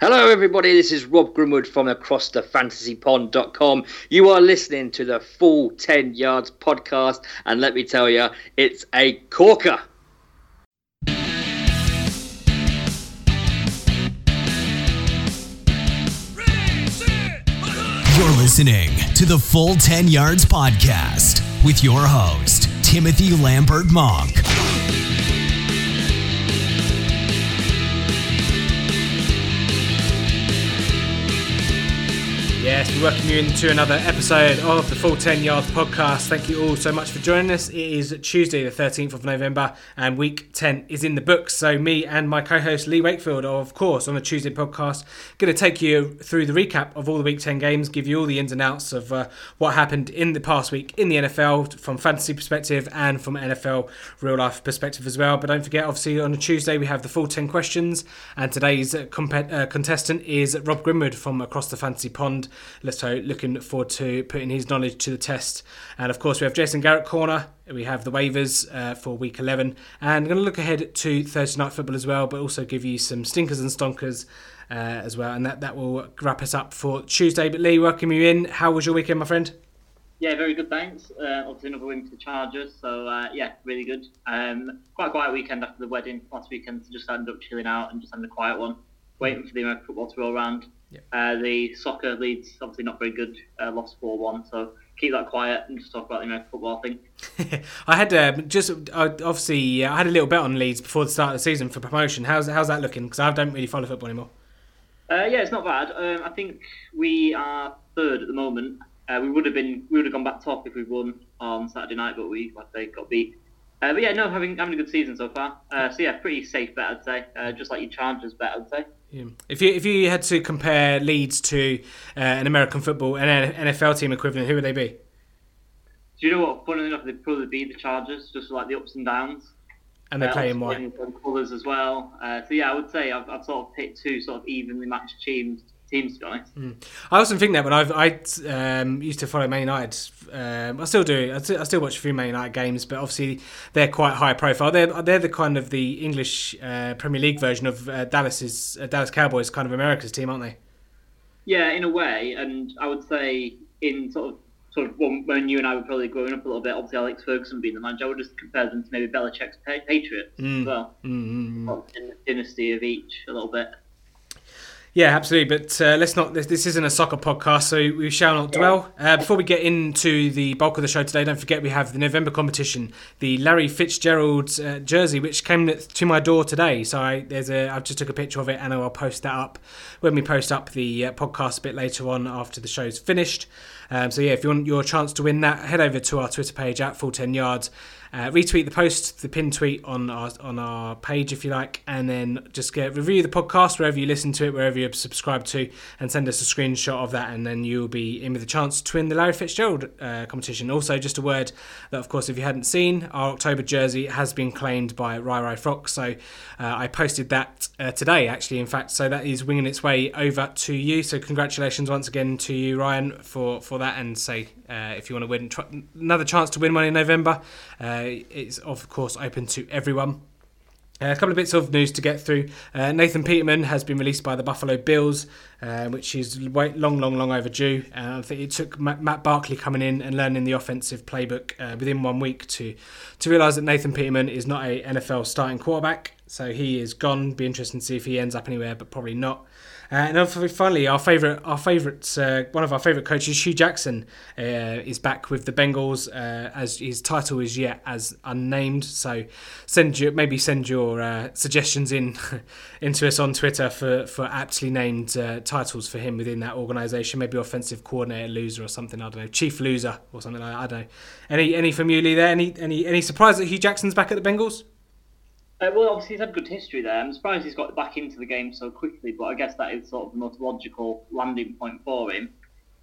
Hello, everybody. This is Rob Grimwood from AcrossTheFantasyPond.com. You are listening to the Full 10 Yards podcast, and let me tell you, it's a corker. You're listening to the Full 10 Yards podcast with your host, Timothy Lambert Monk. Yes, we welcome you into another episode of the Full 10 Yards podcast. Thank you all so much for joining us. It is Tuesday, the 13th of November, and week 10 is in the books. So, me and my co host Lee Wakefield are, of course, on the Tuesday podcast, going to take you through the recap of all the week 10 games, give you all the ins and outs of uh, what happened in the past week in the NFL from fantasy perspective and from NFL real life perspective as well. But don't forget, obviously, on a Tuesday, we have the full 10 questions, and today's comp- uh, contestant is Rob Grimwood from Across the Fantasy Pond. So looking forward to putting his knowledge to the test. And of course, we have Jason Garrett corner. We have the waivers uh, for week 11, and going to look ahead to Thursday night football as well, but also give you some stinkers and stonkers. Uh, as well, and that, that will wrap us up for Tuesday. But Lee, welcome you in. How was your weekend, my friend? Yeah, very good, thanks. Uh, obviously, another win for the Chargers, so uh, yeah, really good. Um, quite a quiet weekend after the wedding last weekend, so just ended up chilling out and just having a quiet one, waiting for the American football to roll around. Yep. Uh, the soccer Leeds obviously not very good, uh, lost 4 1, so keep that quiet and just talk about the American football, I think. I had um, just uh, obviously I had a little bet on Leeds before the start of the season for promotion. How's how's that looking? Because I don't really follow football anymore. Uh, yeah, it's not bad. Um, I think we are third at the moment. Uh, we would have been we would have gone back top if we won on Saturday night, but we like they got beat. Uh, but yeah, no, having having a good season so far. Uh, so yeah, pretty safe bet I'd say. Uh, just like your Chargers bet I'd say. Yeah. If you if you had to compare Leeds to uh, an American football and an NFL team equivalent, who would they be? Do you know what? Funny enough, they'd probably be the Chargers, just like the ups and downs. And they Uh, play in obviously white. colours as well. Uh, so yeah, I would say I've, I've sort of picked two sort of evenly matched teams. Teams, to be honest. I often think that when I've, I um, used to follow Man United, um, I still do. I still, I still watch a few Man United games, but obviously they're quite high profile. They're they're the kind of the English uh, Premier League version of uh, Dallas's uh, Dallas Cowboys, kind of America's team, aren't they? Yeah, in a way, and I would say in sort of sort of when, when you and I were probably growing up a little bit, obviously Alex Ferguson being the manager, I would just compare them to maybe Belichick's Pa- Patriots Mm. as well. Mm-hmm. Sort in the dynasty of each a little bit. Yeah, absolutely. But uh, let's not. This, this isn't a soccer podcast, so we shall not dwell. Uh, before we get into the bulk of the show today, don't forget we have the November competition, the Larry Fitzgerald uh, jersey, which came to my door today. So I, there's a. I just took a picture of it, and I'll post that up when we post up the uh, podcast a bit later on after the show's finished. Um, so yeah, if you want your chance to win that, head over to our Twitter page at Full Ten Yards. Uh, retweet the post, the pin tweet on our on our page if you like, and then just get review the podcast wherever you listen to it, wherever you're subscribed to, and send us a screenshot of that, and then you'll be in with a chance to win the Larry Fitzgerald uh, competition. Also, just a word that, of course, if you hadn't seen, our October jersey has been claimed by Rai Rai Fox, so uh, I posted that uh, today, actually, in fact, so that is winging its way over to you. So congratulations once again to you, Ryan, for for that, and say uh, if you want to win tr- another chance to win one in November. Uh, it's of course open to everyone. Uh, a couple of bits of news to get through. Uh, Nathan Peterman has been released by the Buffalo Bills, uh, which is wait, long, long, long overdue. Uh, I think it took Matt, Matt Barkley coming in and learning the offensive playbook uh, within one week to to realise that Nathan Peterman is not a NFL starting quarterback. So he is gone. Be interesting to see if he ends up anywhere, but probably not. Uh, and finally, our favourite, our favourite, uh, one of our favourite coaches, Hue Jackson, uh, is back with the Bengals. Uh, as his title is yet as unnamed, so send your maybe send your uh, suggestions in into us on Twitter for for aptly named uh, titles for him within that organisation. Maybe offensive coordinator loser or something. I don't know, chief loser or something like that. I don't know. Any any from you, Lee? There? Any any any surprise that Hue Jackson's back at the Bengals? Uh, well, obviously he's had good history there. I'm surprised he's got back into the game so quickly, but I guess that is sort of the most logical landing point for him.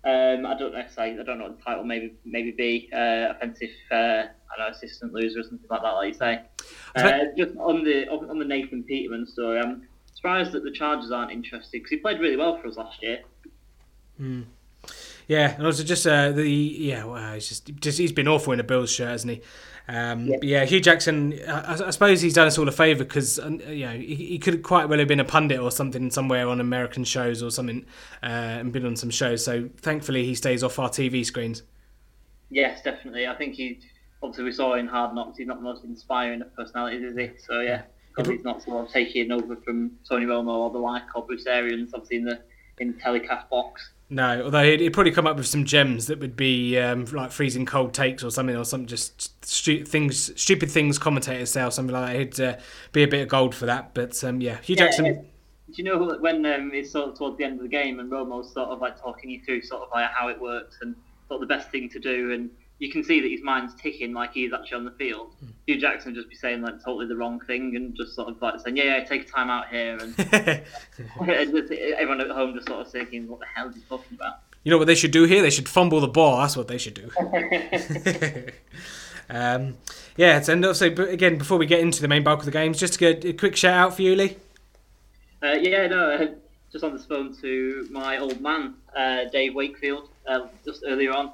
Um, I don't know. Say, I don't know what the title maybe maybe be uh, offensive. Uh, I don't know, assistant loser or something like that, like you say. Uh, just on the on the Nathan Peterman story, I'm surprised that the Chargers aren't interested because he played really well for us last year. Yeah, and also just uh, the yeah, well, he's just just he's been awful in a Bills shirt, hasn't he? Um, yeah. yeah. Hue Jackson. I, I, suppose he's done us all a favour because uh, you know he, he, could quite well have been a pundit or something somewhere on American shows or something, uh, and been on some shows. So thankfully he stays off our TV screens. Yes, definitely. I think he obviously we saw in Hard Knocks. He's not the most inspiring of personalities, is he? So yeah, because he's not sort of taking over from Tony Romo or the like or Bruce Arians, obviously in the in the telecast box. No, although he'd, he'd, probably come up with some gems that would be um, like freezing cold takes or something, or some just stu- things, stupid things commentators say or something like that. He'd uh, be a bit of gold for that. But um, yeah, Hue yeah, Jackson. Do you know when um, it's sort of towards the end of the game and Romo's sort of like talking you through sort of like how it works and sort of the best thing to do and you can see that his mind's ticking like he's actually on the field. Mm. Hue Jackson just be saying like totally the wrong thing and just sort of like saying, yeah, yeah, take a time out here, and, and just, everyone at home just sort of thinking, what the hell is he talking about? You know what they should do here? They should fumble the ball. That's what they should do. um, yeah, it's, and also, but again, before we get into the main bulk of the games, just to get a quick shout out for you, Lee. Uh, yeah, no, uh, just on the phone to my old man, uh, Dave Wakefield, uh, just earlier on.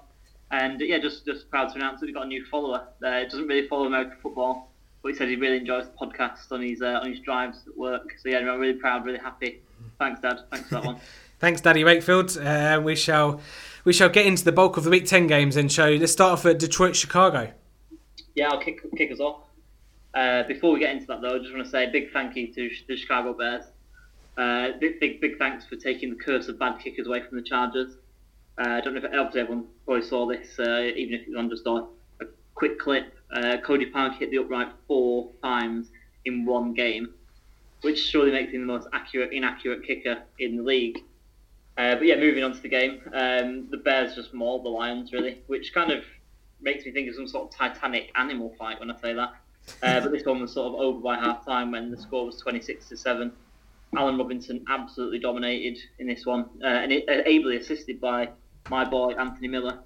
And yeah, just just proud to announce that we've got a new follower. Uh, doesn't really follow American football, but he said he really enjoys the podcast on his uh, on his drives at work. So yeah, I'm really proud, really happy. Thanks, Dad. Thanks for that one. Thanks, Daddy Wakefield. Uh, we shall we shall get into the bulk of the Week Ten games and show. You let's start off at Detroit, Chicago. Yeah, I'll kick kick us off. Uh, before we get into that, though, I just want to say a big thank you to the Chicago Bears. Uh, big, big, big thanks for taking the curse of bad kickers away from the Chargers. Uh, I don't know if obviously everyone probably saw this, uh, even if it was on just a, a quick clip. Uh, Cody Parkey hit the upright four times in one game, which surely makes him the most accurate, inaccurate kicker in the league. Uh, but yeah, moving on to the game, um, the Bears just mauled the Lions really, which kind of makes me think of some sort of Titanic animal fight when I say that. Uh, but this one was sort of over by half time when the score was 26 to seven. Allen Robinson absolutely dominated in this one, uh, and it, ably assisted by my boy Anthony Miller,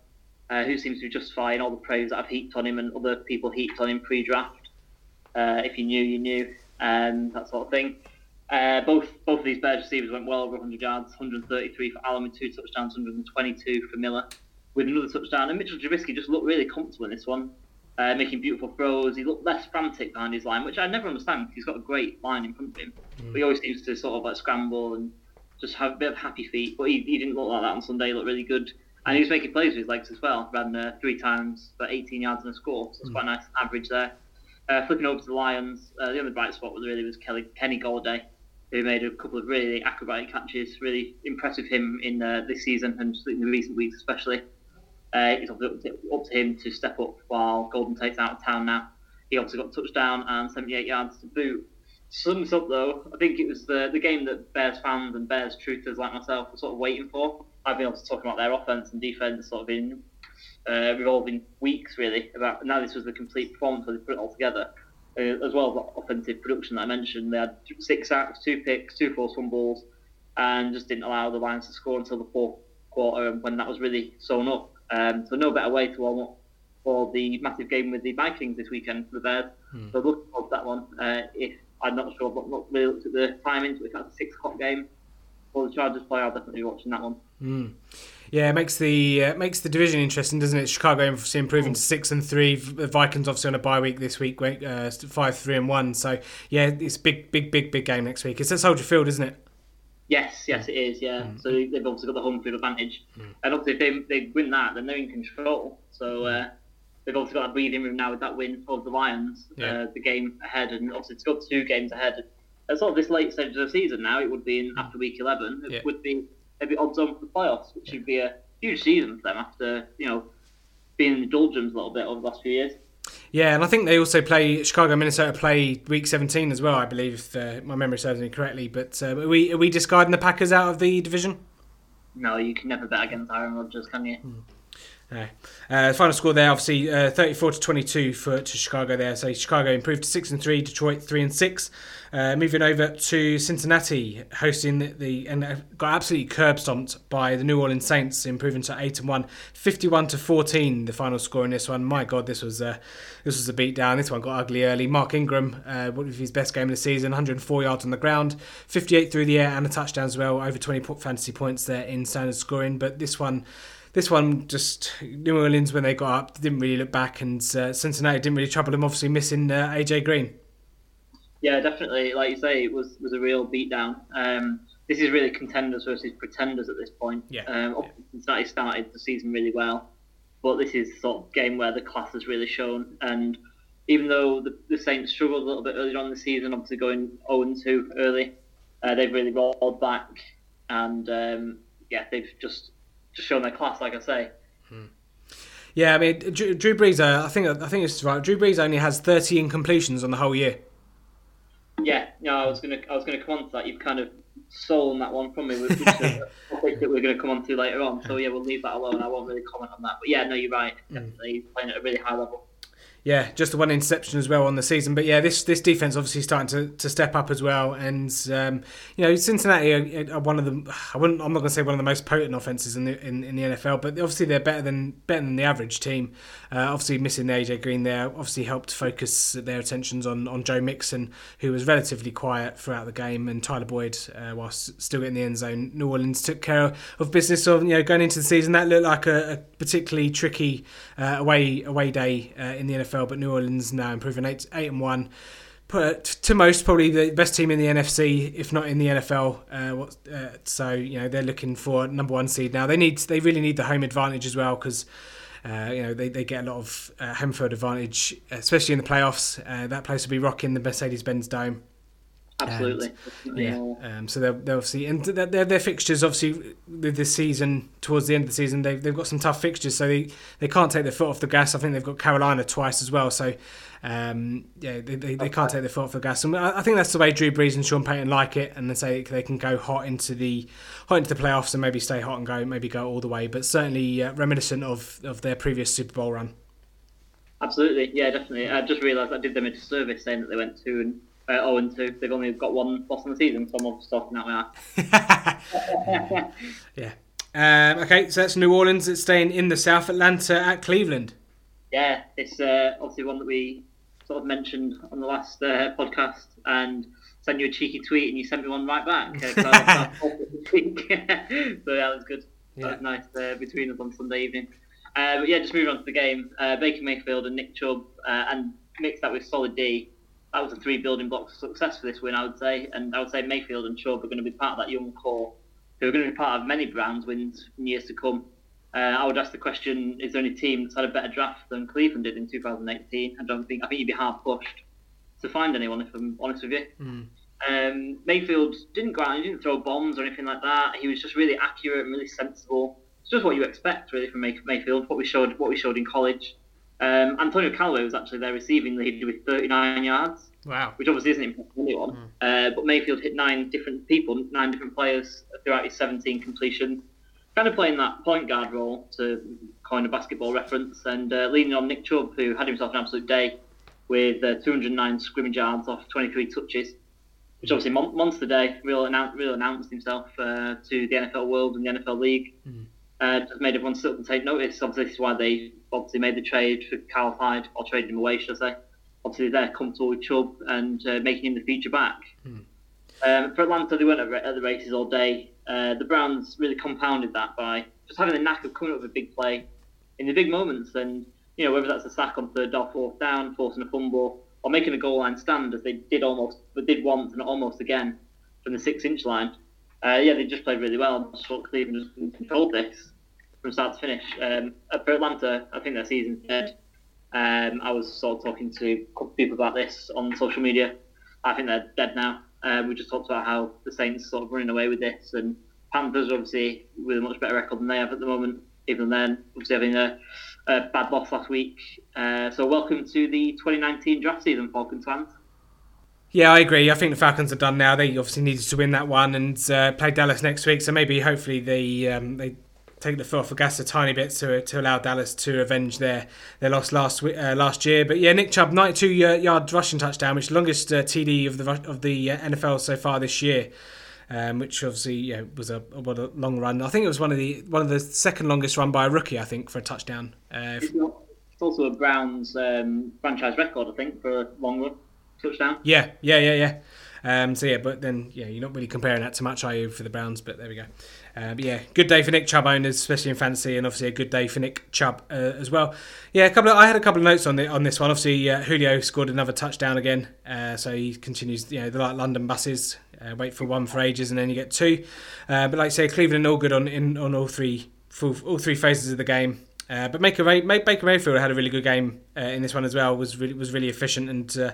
uh, who seems to be justifying all the praise that I've heaped on him and other people heaped on him pre-draft. Uh, if you knew, you knew, and that sort of thing. Uh, both both of these Bears receivers went well over 100 yards, 133 for Allen with two touchdowns, 122 for Miller with another touchdown. And Mitchell Trubisky just looked really comfortable in this one, uh, making beautiful throws. He looked less frantic behind his line, which I never understand. He's got a great line in front of him, mm. but he always seems to sort of like scramble and just have a bit of happy feet. But he, he didn't look like that on Sunday. He looked really good. And he was making plays with his legs as well. Ran uh, three times for 18 yards and a score. So it's mm. quite a nice average there. Uh, flipping over to the Lions, uh, the only bright spot was really was Kelly, Kenny Golladay, who made a couple of really acrobatic catches. Really impressive him in uh, this season and in the recent weeks especially. Uh, it's up to, up to him to step up while Golden Tate's out of town now. He obviously got a touchdown and 78 yards to boot. Sum this up though, I think it was the the game that Bears fans and Bears truthers like myself were sort of waiting for. I've been able to talk about their offense and defense sort of in uh, revolving weeks really. About now this was the complete performance where they put it all together, uh, as well as the offensive production that I mentioned. They had six sacks, two picks, two forced fumbles, and just didn't allow the Lions to score until the fourth quarter when that was really sewn up. Um, so no better way to warm up for the massive game with the Vikings this weekend for the Bears. Hmm. So looking forward to that one. Uh, if I'm not sure, but not really looked at the timing. So if that's a six o'clock game for the Chargers play, I'll definitely be watching that one. Mm. Yeah, it makes the uh, makes the division interesting, doesn't it? Chicago obviously improving to six and three. The Vikings obviously on a bye week this week, uh, five three and one. So yeah, it's big, big, big, big game next week. It's at Soldier Field, isn't it? Yes, yes, it is. Yeah, mm. so they've obviously got the home field advantage, mm. and obviously if they, they win that, then they're in control. So uh, they've also got a breathing room now with that win over the Lions, yeah. uh, the game ahead, and obviously it's got two games ahead. At sort of this late stage of the season now, it would be in after week 11. It yeah. would be maybe odds on for the playoffs, which yeah. would be a huge season for them after you know being in the doldrums a little bit over the last few years. Yeah, and I think they also play Chicago, Minnesota play week 17 as well. I believe if uh, my memory serves me correctly. But uh, are we are we discarding the Packers out of the division? No, you can never bet against Aaron Rodgers, can you? Hmm. No. Uh, final score there, obviously, uh, 34 to 22 for to Chicago there. So Chicago improved to six and three, Detroit three and six. Uh, moving over to Cincinnati, hosting the, the and got absolutely curb stomped by the New Orleans Saints, improving to eight and one, 51 to 14. The final score in this one. My God, this was a this was a beatdown. This one got ugly early. Mark Ingram, uh, one of his best game of the season, 104 yards on the ground, 58 through the air, and a touchdown as well. Over 20 fantasy points there in standard scoring. But this one this one just New Orleans when they got up didn't really look back, and uh, Cincinnati didn't really trouble them. Obviously missing uh, AJ Green. Yeah, definitely. Like you say, it was was a real beatdown. Um, this is really contenders versus pretenders at this point. Yeah. Um, yeah. Cincinnati started the season really well, but this is sort of game where the class has really shown. And even though the, the Saints struggled a little bit earlier on in the season, obviously going 0 2 early, uh, they've really rolled back, and um, yeah, they've just just shown their class, like I say. Hmm. Yeah, I mean, Drew, Drew Brees. Uh, I think I think it's right. Drew Brees only has 30 incompletions on the whole year. Yeah, no, I was gonna I was gonna come on to that. You've kind of stolen that one from me, which is a topic that we're going to come on to later on. So yeah, we'll leave that alone. I won't really comment on that. But yeah, no, you're right. Hmm. Definitely playing at a really high level. Yeah, just the one interception as well on the season. But yeah, this this defense obviously starting to, to step up as well. And um, you know, Cincinnati are, are, one of the I wouldn't I'm not going to say one of the most potent offenses in the in, in the NFL, but obviously they're better than better than the average team. Uh, obviously missing the AJ Green there obviously helped focus their attentions on, on Joe Mixon, who was relatively quiet throughout the game, and Tyler Boyd uh, whilst still in the end zone. New Orleans took care of business of you know going into the season. That looked like a, a particularly tricky uh, away away day uh, in the NFL but New Orleans now improving eight eight and one. Put to most probably the best team in the NFC, if not in the NFL. Uh, uh, so you know they're looking for number one seed now. They need they really need the home advantage as well because. Uh, you know they, they get a lot of uh, home field advantage, especially in the playoffs. Uh, that place will be rocking the Mercedes-Benz Dome. Absolutely. And, yeah. Um, so they'll, they're obviously and their, their fixtures obviously with this season towards the end of the season they've, they've got some tough fixtures so they, they can't take their foot off the gas. I think they've got Carolina twice as well. So um, yeah, they, they, they can't take their foot off the gas. And I, I think that's the way Drew Brees and Sean Payton like it, and they say they can go hot into the hot into the playoffs and maybe stay hot and go maybe go all the way. But certainly uh, reminiscent of of their previous Super Bowl run. Absolutely, yeah, definitely. I just realised I did them a disservice saying that they went two and uh, 0 and 2. They've only got one loss in the season, so I'm just talking my eye. yeah. Um, okay, so that's New Orleans. It's staying in the South. Atlanta at Cleveland. Yeah, it's uh, obviously one that we sort of mentioned on the last uh, podcast and sent you a cheeky tweet and you sent me one right back. Uh, so yeah, that was good. Yeah. That was nice uh, between us on Sunday evening. Uh, but yeah, just moving on to the game. Uh, Baker Mayfield and Nick Chubb and mix that with solid D that was the three building blocks of success for this win, I would say. And I would say Mayfield and Chubb are going to be part of that young core, who are going to be part of many Browns wins in years to come. Uh, I would ask the question: Is there any team that's had a better draft than Cleveland did in 2018? I don't think. I think you'd be hard pushed to find anyone, if I'm honest with you. Mm. Um, Mayfield didn't go out, he didn't throw bombs or anything like that. He was just really accurate and really sensible. It's just what you expect, really, from Mayfield. What we showed, what we showed in college. Um, Antonio Callaway was actually their receiving the lead with 39 yards. Wow. Which obviously isn't impressive for anyone. Mm. Uh, but Mayfield hit nine different people, nine different players throughout his 17 completion. Kind of playing that point guard role, to coin a basketball reference, and uh, leaning on Nick Chubb, who had himself an absolute day with uh, 209 scrimmage yards off 23 touches. Which obviously mon- monster day, real, annou- real announced himself uh, to the NFL world and the NFL league. Mm. Uh, just made everyone sit up and take notice. Obviously, this is why they obviously made the trade for Carl Hyde, or traded him away, should I say. Obviously, they're comfortable with Chubb and uh, making him the feature back. Hmm. Um, for Atlanta, they weren't at, at the races all day. Uh, the Browns really compounded that by just having the knack of coming up with a big play in the big moments. And, you know, whether that's a sack on third or fourth down, forcing a fumble, or making a goal line stand, as they did almost, but did once and almost again from the six inch line. Uh, yeah, they just played really well. Cleveland just controlled this from start to finish. Um, for Atlanta, I think their season's dead. Um, I was sort of talking to a couple of people about this on social media. I think they're dead now. Um, we just talked about how the Saints sort of running away with this, and Panthers obviously with a much better record than they have at the moment. Even then, obviously having a, a bad loss last week. Uh, so welcome to the 2019 draft season, Falcons fans. Yeah, I agree. I think the Falcons are done now. They obviously needed to win that one and uh, play Dallas next week. So maybe, hopefully, they um, they take the foot off the gas a tiny bit to to allow Dallas to avenge their their loss last uh, last year. But yeah, Nick Chubb, 92 yard rushing touchdown, which is the longest uh, TD of the of the uh, NFL so far this year. Um, which obviously yeah, was a, a, a, long run. I think it was one of the one of the second longest run by a rookie. I think for a touchdown. Uh, it's, it's, also a Browns um, franchise record. I think for a long run touchdown. Yeah, yeah, yeah, yeah. Um, so yeah, but then yeah, you're not really comparing that to much, are you, for the Browns? But there we go. Uh, yeah, good day for Nick Chubb owners, especially in fantasy, and obviously a good day for Nick Chubb uh, as well. Yeah, a couple. Of, I had a couple of notes on the on this one. Obviously, uh, Julio scored another touchdown again, uh, so he continues. You know, the like London buses. Uh, wait for one for ages, and then you get two. But like I say, Cleveland and all good on in on all three full, all three phases of the game. But Baker, Baker Mayfield had a really good game in this one as well. was really, was really efficient and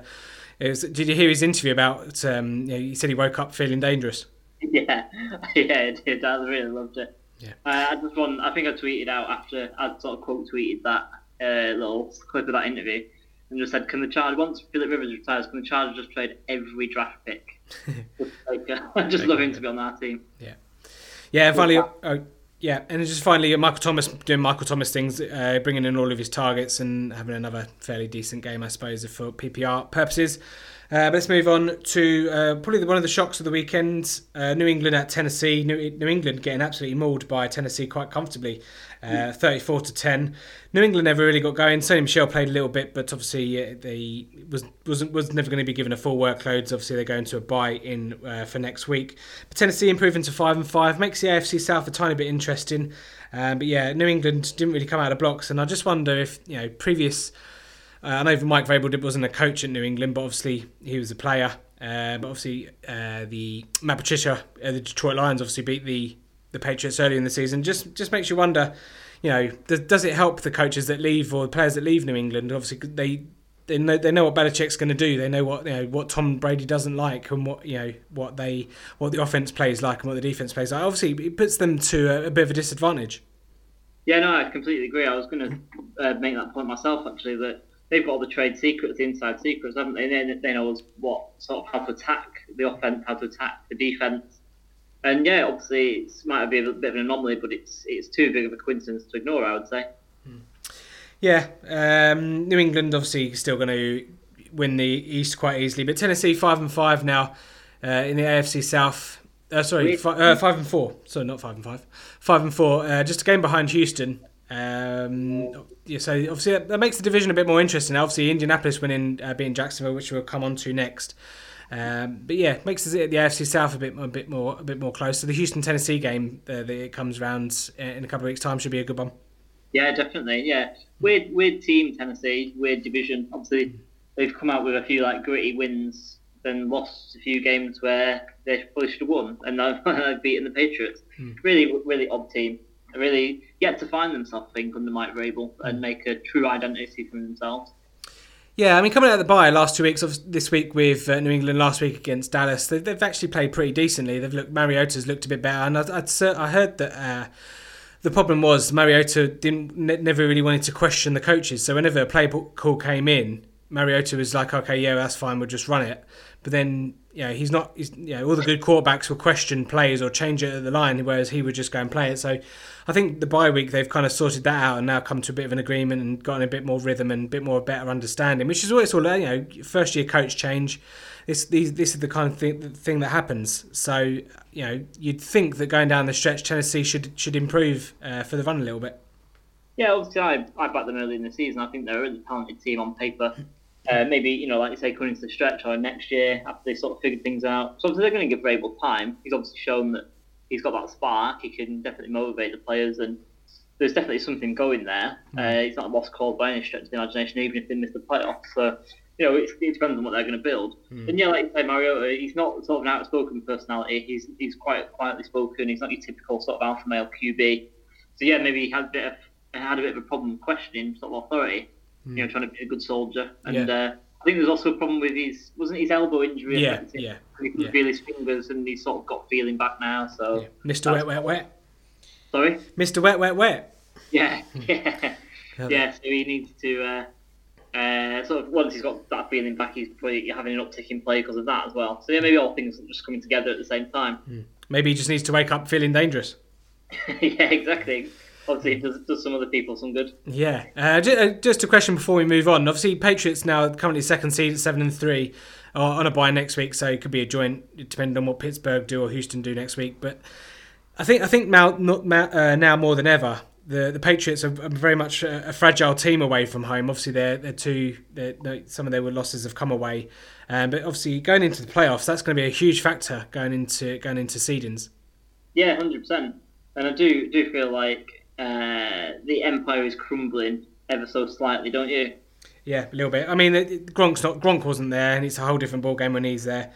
was, did you hear his interview about? Um, you know, he said he woke up feeling dangerous. Yeah, yeah, I did. I really loved it. Yeah. Uh, I just want. I think I tweeted out after I'd sort of quote tweeted that uh, little clip of that interview and just said, "Can the Chargers once Philip Rivers retires, can the Chargers just trade every draft pick? just like, uh, I just love him to be on that team." Yeah. Yeah. Finally, uh, yeah, and just finally, Michael Thomas doing Michael Thomas things, uh, bringing in all of his targets and having another fairly decent game, I suppose, for PPR purposes. Uh, but let's move on to uh, probably one of the shocks of the weekend. Uh, New England at Tennessee. New, New, England getting absolutely mauled by Tennessee quite comfortably, uh, 34 to 10. New England never really got going. Sony Michel played a little bit, but obviously uh, they was was was never going to be given a full workload. Obviously they're going to a bye in uh, for next week. But Tennessee improving to five and five makes the AFC South a tiny bit interesting. Um, but yeah, New England didn't really come out of blocks, and I just wonder if you know previous uh, I know Mike Vrabel wasn't a coach at New England, but obviously he was a player. Uh, but obviously, uh, the Matt Patricia, uh, the Detroit Lions, obviously beat the the Patriots early in the season. Just just makes you wonder, you know, does, does it help the coaches that leave or the players that leave New England? Obviously, they they know they know what Belichick's going to do. They know what you know what Tom Brady doesn't like and what you know what they what the offense plays like and what the defense plays like. Obviously, it puts them to a, a bit of a disadvantage. Yeah, no, I completely agree. I was going to uh, make that point myself actually that they've got all the trade secrets, the inside secrets, haven't they? They, they know what sort of how to attack the offense, how to attack the defense. And yeah, obviously it might be a bit of an anomaly, but it's it's too big of a coincidence to ignore. I would say. Yeah, um, New England obviously still going to win the East quite easily, but Tennessee five and five now uh, in the AFC South. Uh, sorry, fi- uh, five and four. Sorry, not five and five. Five and four. Uh, just a game behind Houston. Um, yeah, so obviously that, that, makes the division a bit more interesting. Obviously, Indianapolis winning, uh, being Jacksonville, which we'll come on to next. Um, but yeah, makes the, the AFC South a bit a bit more a bit more close. So the Houston Tennessee game uh, that it comes around in a couple of weeks' time should be a good one. Yeah, definitely. Yeah, weird weird team Tennessee, weird division. Obviously, they've come out with a few like gritty wins, then lost a few games where they probably should have won, and now they've beaten the Patriots. Hmm. Really, really odd team really yet to find themselves, I think, under Mike Vrabel and make a true identity for themselves. Yeah, I mean, coming out of the bye last two weeks, of this week with uh, New England, last week against Dallas, they've, they've, actually played pretty decently. They've looked Mariota's looked a bit better, and I, I'd, I heard that uh, the problem was Mariota didn't never really wanted to question the coaches. So whenever a play call came in, Mariota was like, "Okay, yeah, that's fine, we'll just run it." But then, you know, he's not. He's, you know, all the good quarterbacks will question plays or change it at the line, whereas he would just go and play it. So I think the bye week they've kind of sorted that out and now come to a bit of an agreement and gotten a bit more rhythm and a bit more better understanding, which is what it's all you know. First year coach change. This these this is the kind of thing, thing that happens. So you know you'd think that going down the stretch, Tennessee should should improve uh, for the run a little bit. Yeah, obviously I I backed them early in the season. I think they're a really talented team on paper. Uh, maybe you know, like you say, coming into the stretch or next year after they sort of figured things out. So obviously they're going to give Vrabel time. He's obviously shown that he's got that spark. He can definitely motivate the players, and there's definitely something going there. Mm. Uh, he's not a lost cause by any stretch of the imagination, even if they miss the playoffs. So, you know, it, it depends on what they're going to build. Mm. And yeah, like you say Mariota, he's not sort of an outspoken personality. He's he's quite quietly spoken. He's not your typical sort of alpha male QB. So yeah, maybe he had a bit of had a bit of a problem questioning sort of authority. Mm. You know, trying to be a good soldier and. Yeah. Uh, I think there's also a problem with his wasn't his elbow injury. Yeah, yeah. He couldn't yeah. feel his fingers, and he's sort of got feeling back now. So, yeah. Mr. Wet, wet, wet. Sorry, Mr. Wet, wet, wet. Yeah, yeah, yeah. So he needs to uh, uh, sort of once he's got that feeling back, he's probably having an uptick in play because of that as well. So yeah, maybe all things are just coming together at the same time. Mm. Maybe he just needs to wake up feeling dangerous. yeah, exactly. Obviously it does, does some other people some good. Yeah. Uh, just, uh, just a question before we move on. Obviously, Patriots now currently second seed at seven and three, are on a bye next week, so it could be a joint depending on what Pittsburgh do or Houston do next week. But I think I think now not, uh, now more than ever. The, the Patriots are very much a, a, fragile team away from home. Obviously, they're, they're two. They're, they're, some of their losses have come away, um, but obviously going into the playoffs, that's going to be a huge factor going into going into seedings. Yeah, hundred percent. And I do do feel like uh, the empire is crumbling ever so slightly, don't you? Yeah, a little bit. I mean, Gronk's not Gronk wasn't there, and it's a whole different ball game when he's there.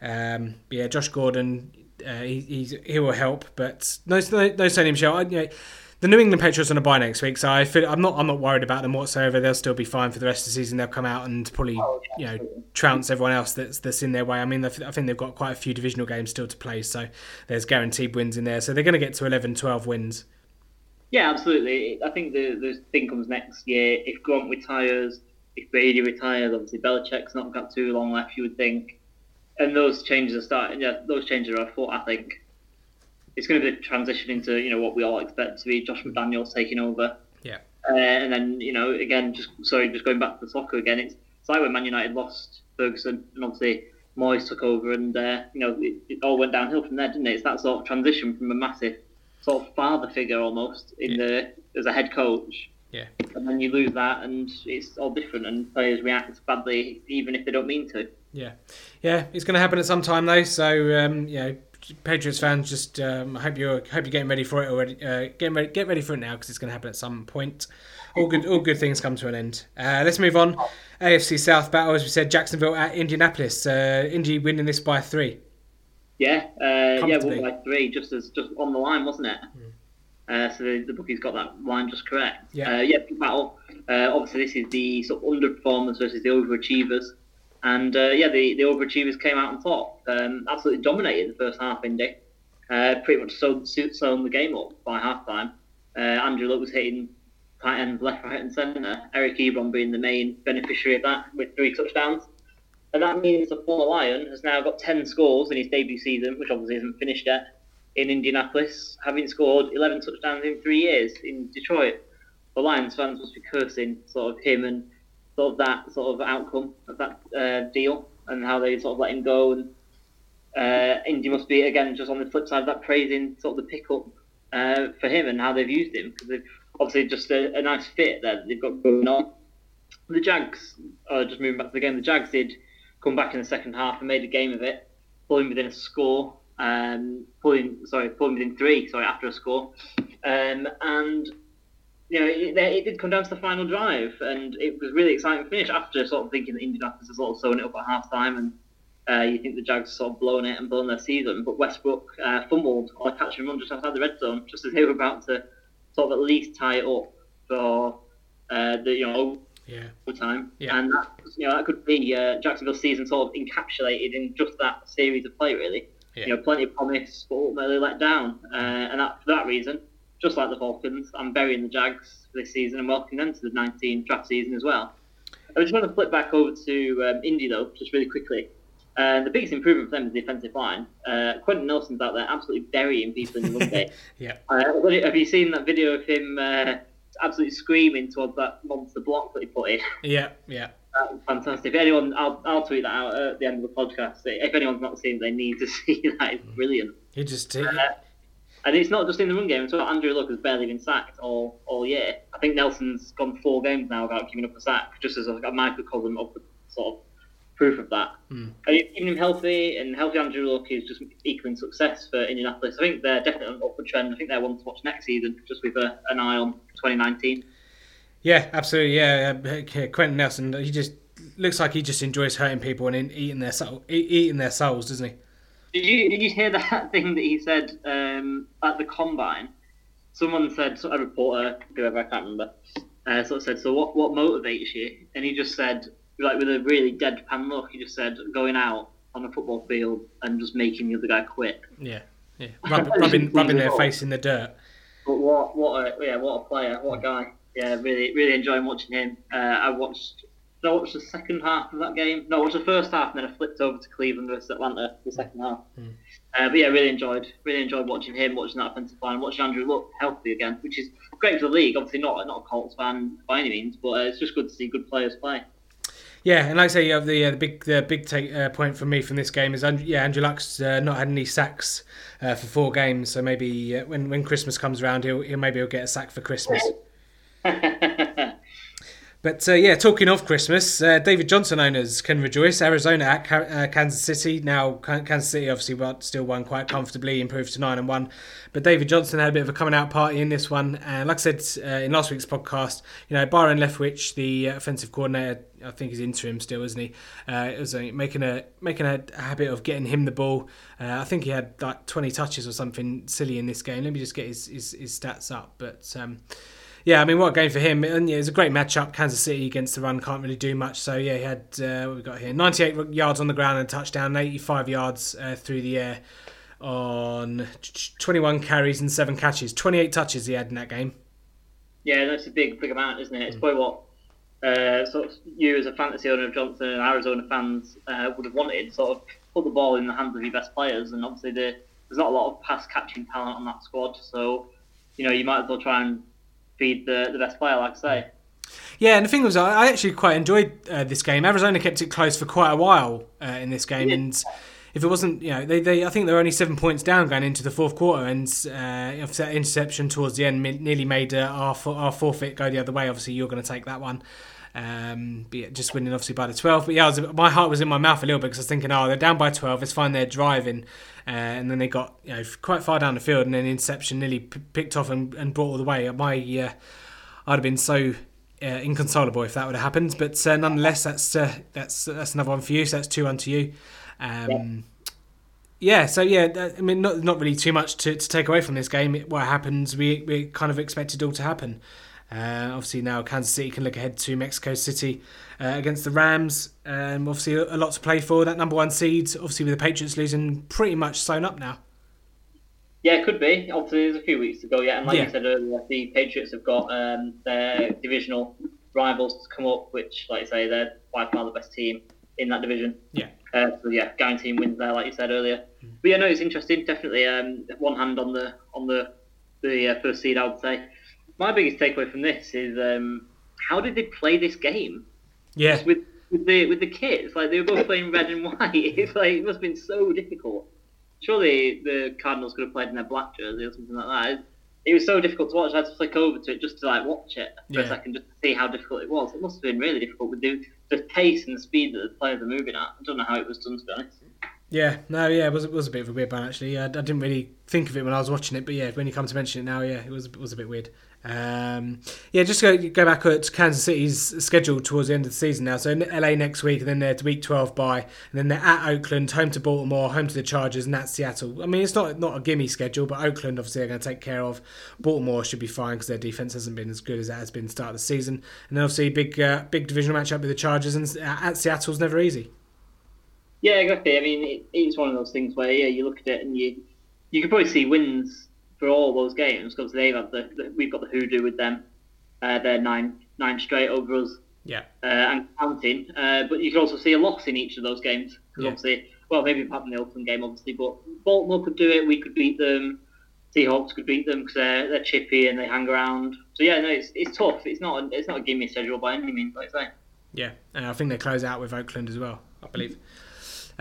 Um, yeah, Josh Gordon, uh, he he will help, but no no, no Sony Michel. I, you know, the New England Patriots are on a bye next week, so I feel I'm not I'm not worried about them whatsoever. They'll still be fine for the rest of the season. They'll come out and probably oh, you know trounce everyone else that's that's in their way. I mean, I think they've got quite a few divisional games still to play, so there's guaranteed wins in there. So they're going to get to 11, 12 wins. Yeah, absolutely. I think the the thing comes next year if Gronk retires if Brady retires, obviously Belichick's not got too long left, you would think. And those changes are starting. Yeah, those changes are afoot. I think it's going to be a transition into you know what we all expect to be Josh McDaniels taking over. Yeah. Uh, and then you know again, just sorry, just going back to the soccer again. It's, it's like when Man United lost Ferguson, and obviously Moyes took over, and uh, you know it, it, all went downhill from there, didn't it? It's that sort of transition from a massive sort of father figure almost in yeah. the as a head coach yeah. And then you lose that, and it's all different, and players react badly, even if they don't mean to. Yeah, yeah, it's going to happen at some time though. So um, you know, Patriots fans, just um, hope you're hope you're getting ready for it already. Uh, get ready, get ready for it now because it's going to happen at some point. All good, all good things come to an end. Uh, let's move on. AFC South battle, as we said, Jacksonville at Indianapolis. Uh, Indy winning this by three. Yeah, uh, yeah, won by three, just as just on the line, wasn't it? Mm. Uh, so the, the bookies got that line just correct. Yeah, uh, yeah, big battle. Uh, obviously, this is the sort of underperformers versus the overachievers, and uh, yeah, the, the overachievers came out on top. Um, absolutely dominated the first half. Indy uh, pretty much sewn, sewn the game up by half time. Uh, Andrew Luck was hitting tight end left, right, and centre. Eric Ebron being the main beneficiary of that with three touchdowns. And that means the former Lion has now got 10 scores in his debut season, which obviously isn't finished yet in Indianapolis, having scored 11 touchdowns in three years in Detroit. The Lions fans must be cursing sort of him and sort of that sort of outcome of that uh, deal and how they sort of let him go. And uh, Indy must be again just on the flip side of that praising sort of the pickup uh, for him and how they've used him because they've obviously just a, a, nice fit that they've got going on. The Jags, uh, just moving back to the game, the Jags did come back in the second half and made a game of it, pulling within a score um, pulling sorry pulling within three sorry after a score, um, and you know it, it, did come down to the final drive, and it was really exciting finish after sort of thinking that Indianapolis has sort of sewn it up at half time, and uh, you think the Jags sort of blown it and blown their season, but Westbrook uh, fumbled on a catch and run just outside the red zone, just as they were about to sort of at least tie it up for uh, the you know yeah. time, yeah. and that you know that could be uh, Jacksonville's season sort of encapsulated in just that series of play really. Yeah. You know, plenty of promise, but ultimately let down. Uh, and that, for that reason, just like the Falcons, I'm burying the Jags this season and welcoming them to the 19 draft season as well. I just want to flip back over to um, Indy though, just really quickly. Uh, the biggest improvement for them is the defensive line. Uh, Quenton Nelson's out there absolutely burying people in the run game. yeah. Uh, have you seen that video of him uh, absolutely screaming towards that monster block that he put in? Yeah, yeah. That's fantastic. If anyone, I'll, I'll tweet that out at the end of the podcast. If anyone's not seen it, they need to see that. It's brilliant. He just uh, and it's not just in the run game. So Andrew Luck has barely been sacked all, all year. I think Nelson's gone four games now without giving up a sack, just as a, a microcosm of the sort of proof of that. Mm. And even him healthy and healthy Andrew Luck is just equaling success for Indianapolis. I think they're definitely on an upward trend. I think they're one to watch next season, just with a, an eye on 2019. Yeah, absolutely. Yeah, Quenton Nelson. He just looks like he just enjoys hurting people and eating their soul, eating their souls, doesn't he? Did you did you hear that thing that he said um, at the combine? Someone said, a reporter, whoever I can't remember, uh, sort of said, "So what what motivates you?" And he just said, like with a really deadpan look, he just said, "Going out on a football field and just making the other guy quit." Yeah, yeah, Rub, rubbing rubbing their face in the dirt. But what what a yeah what a player, what a guy. Yeah, really really enjoying watching him. Uh, I watched I watched the second half of that game. No, I watched the first half, and then I flipped over to Cleveland versus Atlanta the second half. Mm. Uh, but yeah, really enjoyed really enjoyed watching him, watching that offensive line, watching Andrew look healthy again, which is great for the league. Obviously, not not a Colts fan by any means, but uh, it's just good to see good players play. Yeah, and like I say, the uh, the big the big take, uh, point from me from this game is yeah Andrew Luck's uh, not had any sacks uh, for four games, so maybe uh, when when Christmas comes around, he'll, he'll maybe he'll get a sack for Christmas. But uh, yeah, talking of Christmas, uh, David Johnson owners can rejoice. Arizona at uh, Kansas City. Now, Kansas City obviously still won quite comfortably, improved to 9 and 1. But David Johnson had a bit of a coming out party in this one. And like I said uh, in last week's podcast, you know, Byron Leftwich, the offensive coordinator, I think he's interim still, isn't he? Uh, was making a making a habit of getting him the ball. Uh, I think he had like 20 touches or something silly in this game. Let me just get his, his, his stats up. But. Um, yeah, I mean, what a game for him. And yeah, it was a great matchup. Kansas City against the run can't really do much. So yeah, he had uh, what we got here: 98 yards on the ground and a touchdown, 85 yards uh, through the air on 21 carries and seven catches. 28 touches he had in that game. Yeah, that's a big, big amount, isn't it? It's mm. probably what uh, sort of you as a fantasy owner of Johnson and Arizona fans uh, would have wanted. Sort of put the ball in the hands of your best players, and obviously the, there's not a lot of pass catching talent on that squad. So you know you might as well try and feed the, the best player, like I say. Yeah, and the thing was, I actually quite enjoyed uh, this game. Arizona kept it close for quite a while uh, in this game, yeah. and if it wasn't, you know, they, they I think they were only seven points down going into the fourth quarter, and uh, that interception towards the end nearly made uh, our our forfeit go the other way. Obviously, you're going to take that one. Um, but just winning obviously by the 12. But yeah, was, my heart was in my mouth a little bit because I was thinking, oh, they're down by 12. It's fine, they're driving. Uh, and then they got you know quite far down the field, and then interception nearly p- picked off and, and brought all the way. My uh, I'd have been so uh, inconsolable if that would have happened. But uh, nonetheless, that's uh, that's that's another one for you. So that's two to you. Um, yeah. yeah. So yeah, I mean, not not really too much to, to take away from this game. What happens, we we kind of expected all to happen. Uh, obviously now Kansas City can look ahead to Mexico City uh, against the Rams. Um, obviously a lot to play for. That number one seed, obviously with the Patriots losing, pretty much sewn up now. Yeah, it could be. Obviously, there's a few weeks to go yet, and like yeah. you said earlier, the Patriots have got um, their divisional rivals to come up, which, like I say, they're by far the best team in that division. Yeah. Uh, so yeah, guaranteeing wins there, like you said earlier. Mm. But yeah, no, it's interesting. Definitely, um, one hand on the on the the uh, first seed, I would say my biggest takeaway from this is um, how did they play this game? Yeah. with, with the with the kids, like they were both playing red and white. It's like it must have been so difficult. Surely the Cardinals could have played in their black jersey or something like that. It was so difficult to watch. I had to flick over to it just to like watch it for yeah. a second, just to see how difficult it was. It must have been really difficult with the the pace and the speed that the players are moving at. I don't know how it was done to be honest. Yeah, no, yeah, it was it was a bit of a weird one actually. I, I didn't really think of it when I was watching it, but yeah, when you come to mention it now, yeah, it was it was a bit weird. Um, yeah, just go go back to Kansas City's schedule towards the end of the season now. So LA next week, and then they're to week twelve bye, and then they're at Oakland, home to Baltimore, home to the Chargers, and that's Seattle. I mean, it's not not a gimme schedule, but Oakland obviously they're going to take care of. Baltimore should be fine because their defense hasn't been as good as it has been start of the season, and then obviously big uh, big divisional matchup with the Chargers, and at Seattle's never easy. Yeah, exactly. I mean, it, it's one of those things where yeah, you look at it and you you can probably see wins for all those games because they've had the, the, we've got the hoodoo with them. Uh, they're nine nine straight over us. Yeah. Uh, and counting. Uh, but you can also see a loss in each of those games because yeah. obviously, well, maybe apart from the Oakland game, obviously, but Baltimore could do it. We could beat them. Seahawks could beat them because they're, they're chippy and they hang around. So yeah, no, it's, it's tough. It's not a, it's not a gimme schedule by any means, like I say. Yeah, and I think they close out with Oakland as well. I believe.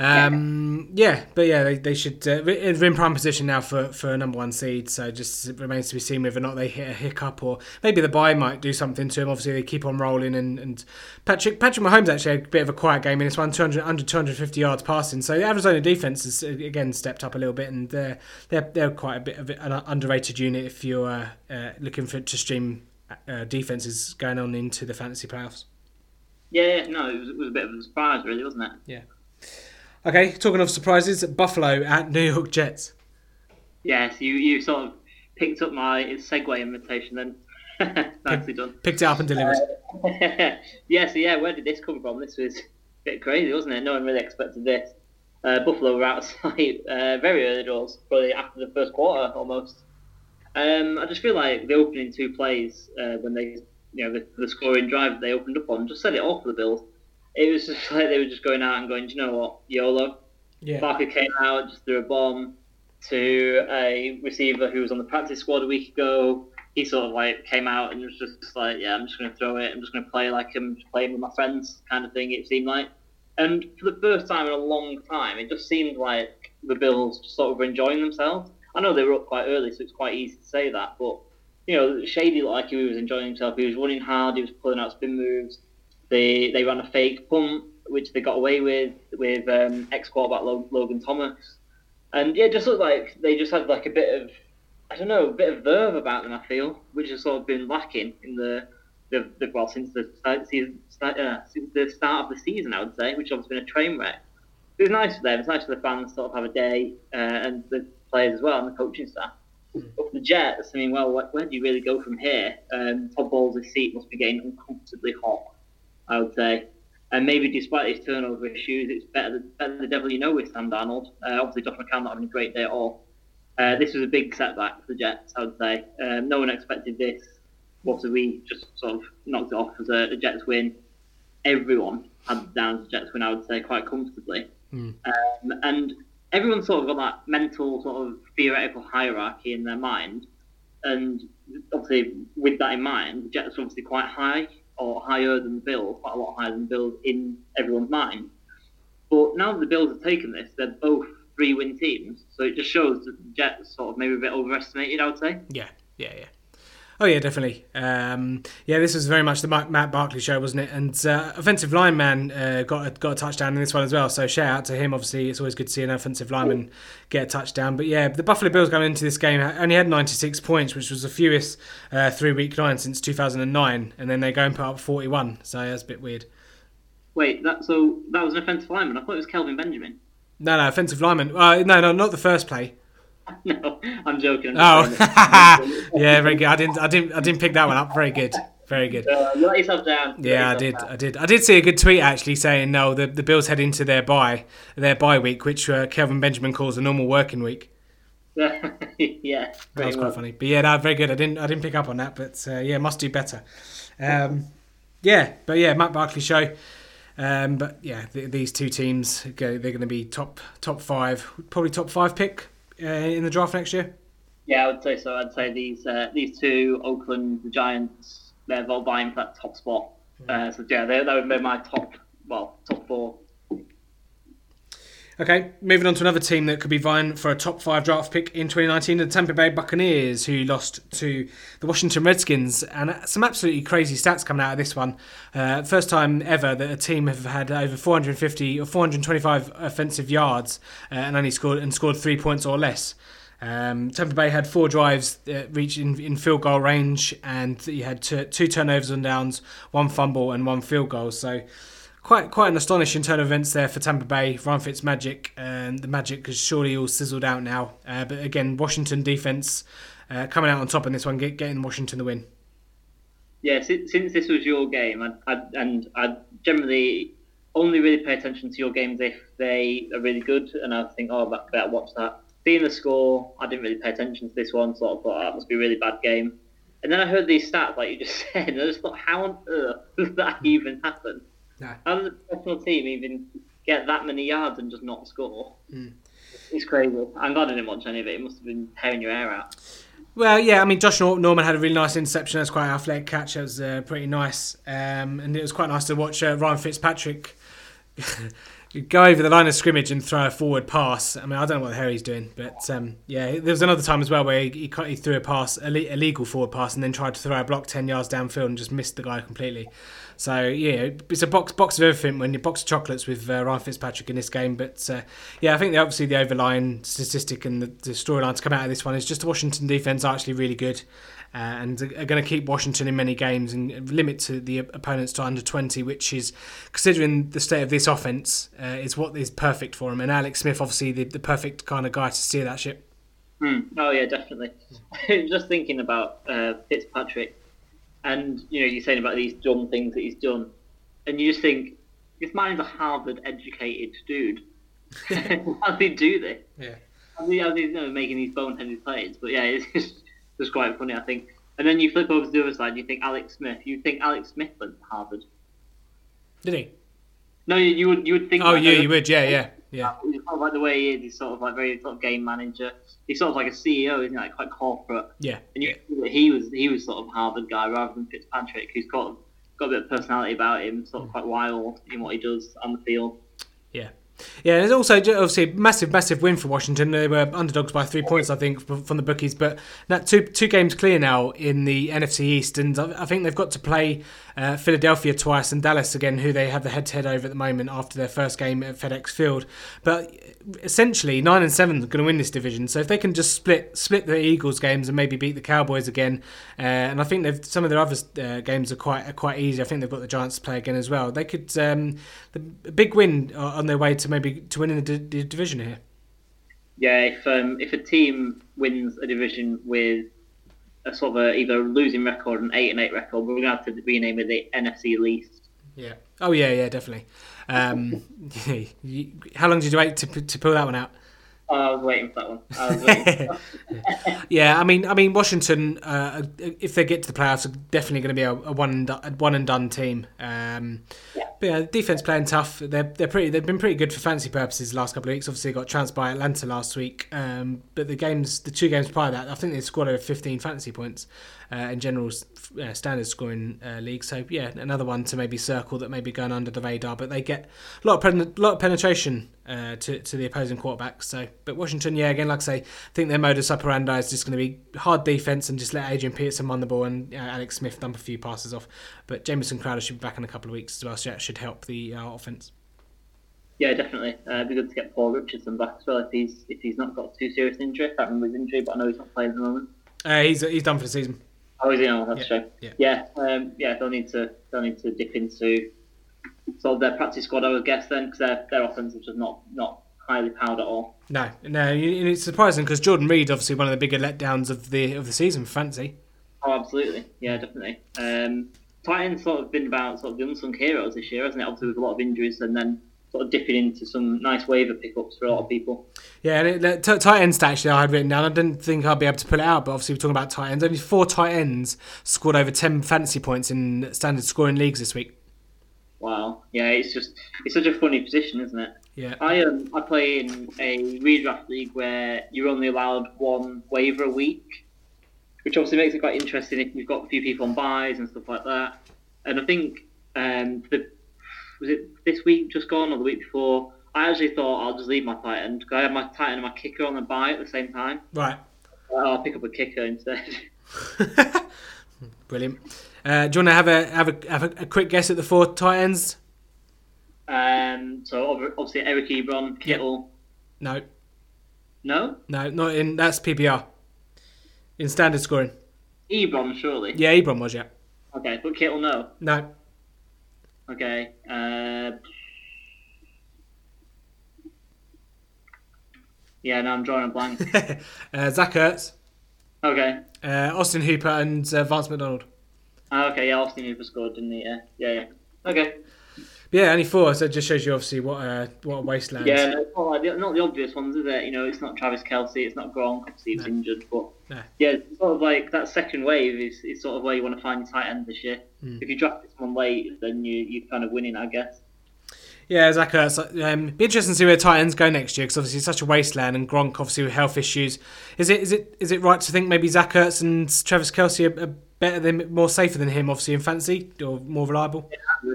Um, yeah. yeah. but yeah, they, they should. Uh, they're in prime position now for, for a number one seed, so just remains to be seen whether or not they hit a hiccup or maybe the bye might do something to them. Obviously, they keep on rolling, and, and Patrick Patrick Mahomes actually had a bit of a quiet game in this one, 200, under 250 yards passing. So the Arizona defense has uh, again stepped up a little bit, and they're they're, they're quite a bit of an underrated unit if you're uh, uh, looking for to stream uh, defenses going on into the fantasy playoffs. Yeah, no, it was, it was a bit of a surprise, really, wasn't it? Yeah. Okay, talking of surprises, Buffalo at New York Jets. Yes, you, you sort of picked up my segue invitation then. Nicely done. Picked it up and delivered. Uh, yeah, so yeah, where did this come from? This was a bit crazy, wasn't it? No one really expected this. Uh, Buffalo were out of sight uh, very early doors, probably after the first quarter almost. Um, I just feel like the opening two plays uh, when they, you know, the, the scoring drive they opened up on just set it off for the Bills it was just like they were just going out and going, Do you know what, YOLO. Yeah. Barkley came out, just threw a bomb. to a receiver who was on the practice squad a week ago. He sort of like came out and was just like, yeah, I'm just going to throw it. I'm just going to play like I'm just playing with my friends, kind of thing. It seemed like, and for the first time in a long time, it just seemed like the Bills just sort of were enjoying themselves. I know they were up quite early, so it's quite easy to say that, but you know, Shady looked like he was enjoying himself. He was running hard. He was pulling out spin moves. They they ran a fake punt, which they got away with with um, ex quarterback Logan Thomas, and yeah, it just looked like they just had like a bit of I don't know, a bit of verve about them. I feel, which has sort of been lacking in the the, the well since the season, uh, since the start of the season, I would say, which has been a train wreck. It was nice for them. It's nice for the fans to sort of have a day, uh, and the players as well, and the coaching staff. Mm. But for the Jets, I mean, well, where do you really go from here? Um, Todd Bowles' seat must be getting uncomfortably hot, I would say. And maybe despite his turnover issues, it's better, better the devil you know with Sam Darnold. Uh, obviously, Josh McCown not having a great day at all. Uh, this was a big setback for the Jets, I would say. Um, no one expected this. What did we just sort of knocked it off as a, a Jets win. Everyone had down a Jets win, I would say, quite comfortably. Mm. Um, and everyone's sort of got that mental sort of theoretical hierarchy in their mind. And obviously, with that in mind, the Jets are obviously quite high or higher than the Bills, quite a lot higher than the Bills in everyone's mind. But now that the Bills have taken this, they're both three win teams. So it just shows that the Jets sort of maybe a bit overestimated, I would say. Yeah, yeah, yeah. Oh yeah, definitely. Um, yeah, this was very much the Matt Barkley show, wasn't it? And uh, offensive lineman uh, got a, got a touchdown in this one as well. So shout out to him. Obviously, it's always good to see an offensive lineman get a touchdown. But yeah, the Buffalo Bills going into this game only had 96 points, which was the fewest uh, through Week Nine since 2009, and then they go and put up 41. So that's a bit weird. Wait, that so that was an offensive lineman. I thought it was Kelvin Benjamin. No, no, offensive lineman. Uh, no, no, not the first play. no, I'm joking. I'm oh, yeah, very good. I didn't, I didn't, I didn't pick that one up. Very good, very good. Uh, let yourself down. Yeah, I did, down. I did, I did see a good tweet actually saying no, the the Bills head into their bye, their bye week, which uh, Kelvin Benjamin calls a normal working week. yeah, that was quite funny. But yeah, no, very good. I didn't, I didn't pick up on that, but uh, yeah, must do better. Um, yeah, but yeah, Matt Barkley show. Um, but yeah, th- these two teams, they're going to be top top five, probably top five pick uh, in the draft next year? Yeah, I would say so. I'd say these uh, these two, Oakland, the Giants, they're all vying for that top spot. Mm. Uh, so yeah, they that would be my top, well, top four. Okay, moving on to another team that could be vying for a top five draft pick in 2019, the Tampa Bay Buccaneers, who lost to the Washington Redskins. And some absolutely crazy stats coming out of this one. Uh, first time ever that a team have had over 450 or 425 offensive yards uh, and only scored and scored three points or less. Um, Tampa Bay had four drives that reached in, in field goal range, and you had two, two turnovers and downs, one fumble, and one field goal. So quite quite an astonishing turn of events there for Tampa Bay. Ryan Fitz magic, and the magic has surely all sizzled out now. Uh, but again, Washington defense uh, coming out on top in this one, get, getting Washington the win. Yeah, since, since this was your game, I, I, and I generally only really pay attention to your games if they are really good, and I think, oh, I better watch that. Seeing the score, I didn't really pay attention to this one, so I thought oh, that must be a really bad game. And then I heard these stats, like you just said, and I just thought, how on earth does that even happen? How does a professional team even get that many yards and just not score? Mm. It's crazy. I'm glad I didn't watch any of it. It must have been tearing your hair out. Well, yeah, I mean, Josh Norman had a really nice interception. That's quite an athletic catch. It was uh, pretty nice. Um, and it was quite nice to watch uh, Ryan Fitzpatrick go over the line of scrimmage and throw a forward pass. I mean, I don't know what the hell he's doing, but um, yeah, there was another time as well where he, he, he threw a pass, a legal forward pass, and then tried to throw a block 10 yards downfield and just missed the guy completely. So yeah, it's a box box of everything when you box of chocolates with uh, Ryan Fitzpatrick in this game. But uh, yeah, I think the, obviously the overlying statistic and the, the storyline to come out of this one is just the Washington defense are actually really good. Uh, and are going to keep Washington in many games and limit to the opponents to under 20, which is, considering the state of this offense, uh, is what is perfect for him. And Alex Smith, obviously, the, the perfect kind of guy to steer that ship. Mm. Oh yeah, definitely. Just thinking about uh, Fitzpatrick, and you know, you're saying about these dumb things that he's done, and you just think this man's a Harvard-educated dude. how does he do this? Yeah. How's he, how's he you know, making these boneheaded plays? But yeah, it's just, just quite funny, I think. And then you flip over to the other side, and you think Alex Smith. You think Alex Smith went to Harvard? Did he? No, you, you would you would think. Oh yeah, you would. Yeah, yeah. Yeah. Uh, of like the way he is. He's sort of like very sort of game manager. He's sort of like a CEO, isn't he? Like quite corporate. Yeah. And you see that he was he was sort of Harvard guy rather than Fitzpatrick, who's got got a bit of personality about him, sort of mm. quite wild in what he does on the field. Yeah. Yeah, there's also obviously a massive, massive win for Washington. They were underdogs by three points, I think, from the bookies. But that two two games clear now in the NFC East, and I think they've got to play uh, Philadelphia twice and Dallas again, who they have the head-to-head over at the moment after their first game at FedEx Field. But essentially, nine and seven are going to win this division. So if they can just split split the Eagles games and maybe beat the Cowboys again, uh, and I think they've some of their other uh, games are quite are quite easy. I think they've got the Giants to play again as well. They could um, the a big win uh, on their way to maybe to winning the, di- the division here. Yeah, if um, if a team wins a division with a sort of a, either losing record, an eight and eight record, we're gonna have to rename it the NFC least. Yeah. Oh yeah, yeah, definitely. Um, how long did you wait to to pull that one out? Oh, I was waiting for that one. I was waiting. Yeah, I mean, I mean, Washington, uh, if they get to the playoffs, are definitely going to be a, a one and one and done team. Um, But yeah, defense playing tough. They're they're pretty. They've been pretty good for fancy purposes the last couple of weeks. Obviously, got trounced by Atlanta last week. Um, but the games, the two games prior to that, I think they scored over 15 fantasy points uh, in general uh, standard scoring uh, league. So yeah, another one to maybe circle that may be going under the radar. But they get a lot of pen- lot of penetration uh, to to the opposing quarterbacks. So, but Washington, yeah, again, like I say, I think their modus operandi is just going to be hard defense and just let Adrian Peterson run the ball and uh, Alex Smith dump a few passes off. But Jamison Crowder should be back in a couple of weeks as well, so that should help the uh, offense. yeah, definitely. Uh, it'd be good to get Paul Richardson back as well if he's if he's not got too serious injury. I can't remember his injury, but I know he's not playing at the moment. Uh, he's he's done for the season. Oh, is he? Oh, that's Yeah, shame. yeah. Yeah, um, yeah. They'll need to they'll need to dip into sort of their practice squad, I would guess, then, because their their offense is just not not highly powered at all. No, no, and it's surprising because Jordan Reed, obviously one of the bigger letdowns of the of the season fancy. Oh, absolutely. Yeah, definitely. Um, Tight ends sort of been about sort of the unsung heroes this year, hasn't it? Obviously with a lot of injuries and then sort of dipping into some nice waiver pickups for a lot of people. Yeah, and it, t- tight ends actually I had written down. I didn't think I'd be able to pull it out, but obviously we're talking about tight ends. Only four tight ends scored over ten fantasy points in standard scoring leagues this week. Wow. Yeah, it's just it's such a funny position, isn't it? Yeah, I um I play in a redraft league where you're only allowed one waiver a week, which obviously makes it quite interesting if you've got a few people on byes and stuff like that. And I think um the was it this week just gone or the week before? I actually thought I'll just leave my tight end because I had my tight end and my kicker on the bye at the same time. right. I'll pick up a kicker instead. Brilliant. Uh, do you want to have a have a have a, a quick guess at the four tight ends? um, so obviously Eric Ebron, Kittle. No, No, no, not in. That's PPR. In standard scoring. Ebron surely. Yeah, Ebron was yeah. Okay, but Kittle no. No, Okay. Uh, yeah, now I'm drawing a blank. uh, Zach Ertz, okay. uh, Austin Hooper, and uh, Vance McDonald. Ah, okay, yeah, Austin Hooper scored, didn't he? Yeah, yeah, yeah. Okay. Yeah, only four. So it just shows you obviously what uh, what a wasteland. Yeah, no, not, like the, not the obvious ones, is it? You know, it's not Travis Kelce, it's not Gronk, obviously he's No. injured, but No. yeah, sort of like that second wave is, is sort of where you want to find your tight end this year. Hmm. If you draft it someone late, then you you're kind of winning, I guess. Yeah, Zach Ertz. Um, be interesting to see where tight ends go next year because obviously it's such a wasteland and Gronk obviously with health issues. Is it is it is it right to think maybe Zach Ertz and Travis Kelce are, are better than more safer than him obviously in fantasy or more reliable?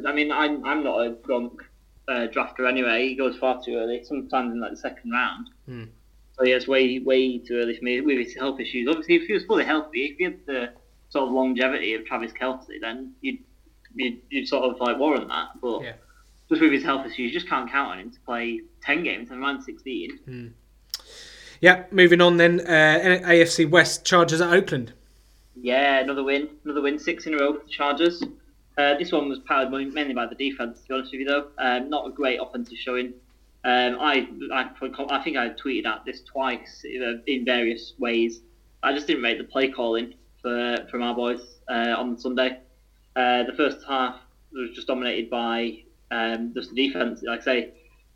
I mean, I'm I'm not a Gronk uh, drafter anyway. He goes far too early. Sometimes in like the second round. Hmm. So yeah, it's way way too early for me with his health issues. Obviously, if he was fully healthy, if he had the sort of longevity of Travis Kelce, then you'd you'd, you'd sort of like warrant that. But Yeah. just with his health issues, you just can't count on him to play ten games and run sixteen. Yeah, moving on then. Uh, AFC West Chargers at Oakland. Yeah, another win, another win, six in a row for the Chargers. Uh, this one was powered mainly by the defense, to be honest with you, though. Um, not a great offensive showing. Um, I, I, I think I tweeted at this twice uh, in various ways. I just didn't rate the play calling for from our boys uh, on Sunday. Uh, the first half was just dominated by um, just the defense. Like I say,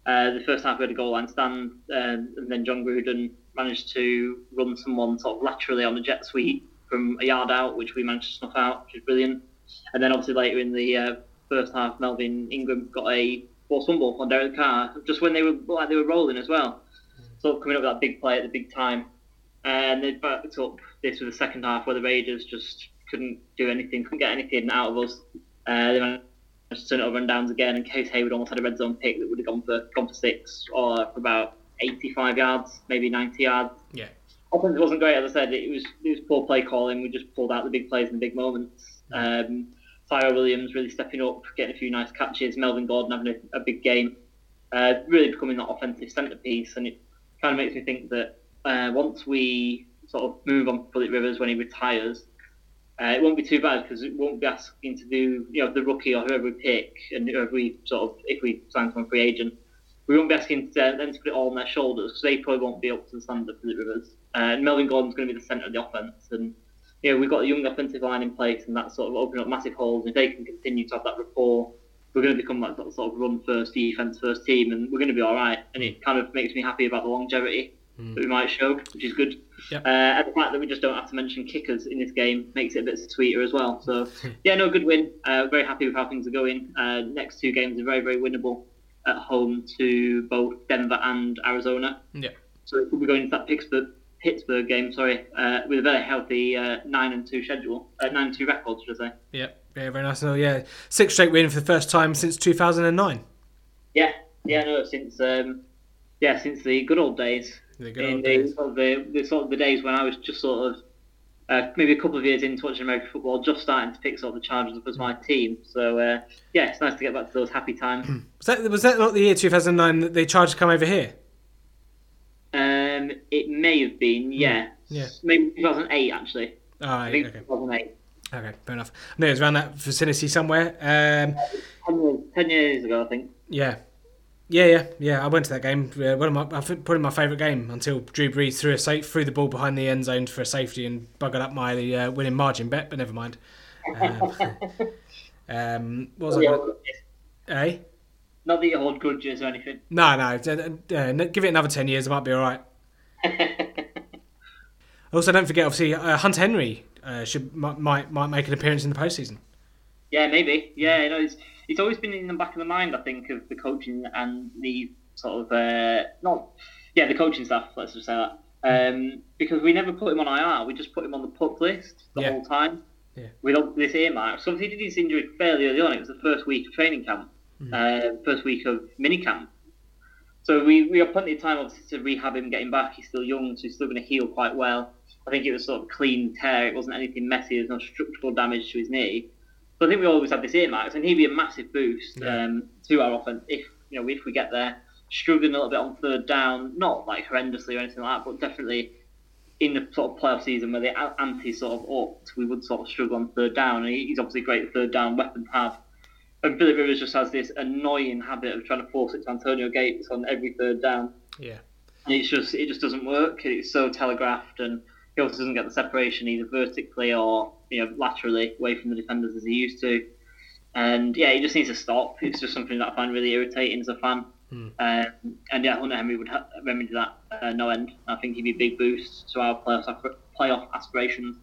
uh, the first half we had a goal line stand, um, and then Jon Gruden managed to run someone sort of laterally on the jet sweep from a yard out, which we managed to snuff out, which is brilliant. And then obviously later in the uh, first half, Melvin Ingram got a force fumble on Derek Carr just when they were like they were rolling as well, So coming up with that big play at the big time, and they backed up this with the second half where the Raiders just couldn't do anything, couldn't get anything out of us. Uh, they managed to turn it over and downs again, and Case Hayward almost had a red zone pick that would have gone for gone for six or for about 85 yards, maybe 90 yards. Yeah. Offense wasn't great, as I said. It was it was poor play calling. We just pulled out the big plays in the big moments. Um, Tyrell Williams really stepping up, getting a few nice catches. Melvin Gordon having a, a big game, uh, really becoming that offensive centerpiece. And it kind of makes me think that uh, once we sort of move on Philip Rivers when he retires, uh, it won't be too bad because it won't be asking to do you know the rookie or whoever we pick and whoever we sort of if we sign from a free agent, we won't be asking to, them to put it all on their shoulders because they probably won't be up to the standard of the Rivers. Uh, and Melvin Gordon's going to be the centre of the offense and you know, we've got a young offensive line in place, and that's sort of opening up massive holes. If they can continue to have that rapport, we're going to become like that sort of run first, defense first team, and we're going to be all right. And it kind of makes me happy about the longevity mm. that we might show, which is good. Yep. Uh, and the fact that we just don't have to mention kickers in this game makes it a bit sweeter as well. So, yeah, no, good win. Uh, very happy with how things are going. Uh, next two games are very, very winnable at home to both Denver and Arizona. Yeah. So we'll be going into that Pittsburgh Pittsburgh game, sorry, uh, with a very healthy uh, nine and two schedule, uh, nine and two record, should I say? Yeah, yeah, very nice. Oh, yeah, six straight win for the first time since 2009. Yeah, yeah, no, since um, yeah, since the good old days. The good old days. Sort of the, the, sort of the days when I was just sort of uh, maybe a couple of years into watching American football, just starting to pick sort of the Chargers up as my team. So uh, yeah, it's nice to get back to those happy times. was that was that not the year 2009 that the Chargers come over here? Um, it may have been, yeah. Yeah. Maybe 2008, actually. Oh, I think okay. 2008. Okay, fair enough. No, it was around that vicinity somewhere. Um, 10 years, 10 years ago, I think. yeah. Yeah, yeah, yeah. I went to that game. Uh, one of my, probably my favourite game until Drew Brees threw a safe, threw the ball behind the end zone for a safety and buggered up my uh, winning margin bet. But never mind. Um, um, what was Not the I? old Gonna, eh? Not that you hold grudges or anything. No, no. uh, give it another ten years, I might be all right. Also, don't forget, obviously, uh, Hunter Henry uh, should might, might might make an appearance in the postseason. Yeah, maybe. Yeah, you know, it's it's always been in the back of the mind. I think of the coaching and the sort of uh, not yeah the coaching staff. Let's just say that um, because we never put him on IR. We just put him on the PUP list the Yeah. whole time. Yeah. With this earmark. So obviously he did his injury fairly early on. It was the first week of training camp, uh, first week of mini camp. So we, we have plenty of time obviously to rehab him, getting back. He's still young, so he's still going to heal quite well. I think it was sort of clean tear. It wasn't anything messy. There's no structural damage to his knee. So I think we always had this earmarks, and he'd be a massive boost Yeah. um, to our offense if you know if we get there. Struggling a little bit on third down, not like horrendously or anything like that, but definitely in the sort of playoff season where the a- ante sort of upped, we would sort of struggle on third down. And he's obviously a great third down weapon to have. And Philip Rivers just has this annoying habit of trying to force it to Antonio Gates on every third down. Yeah. And it's just it just doesn't work. It's so telegraphed, and he also doesn't get the separation either vertically or you know laterally away from the defenders as he used to. And yeah, he just needs to stop. It's just something that I find really irritating as a fan. Um, and yeah, Hunter Henry would ha- remedy that uh, no end. I think he'd be a big boost to our playoff playoff aspirations.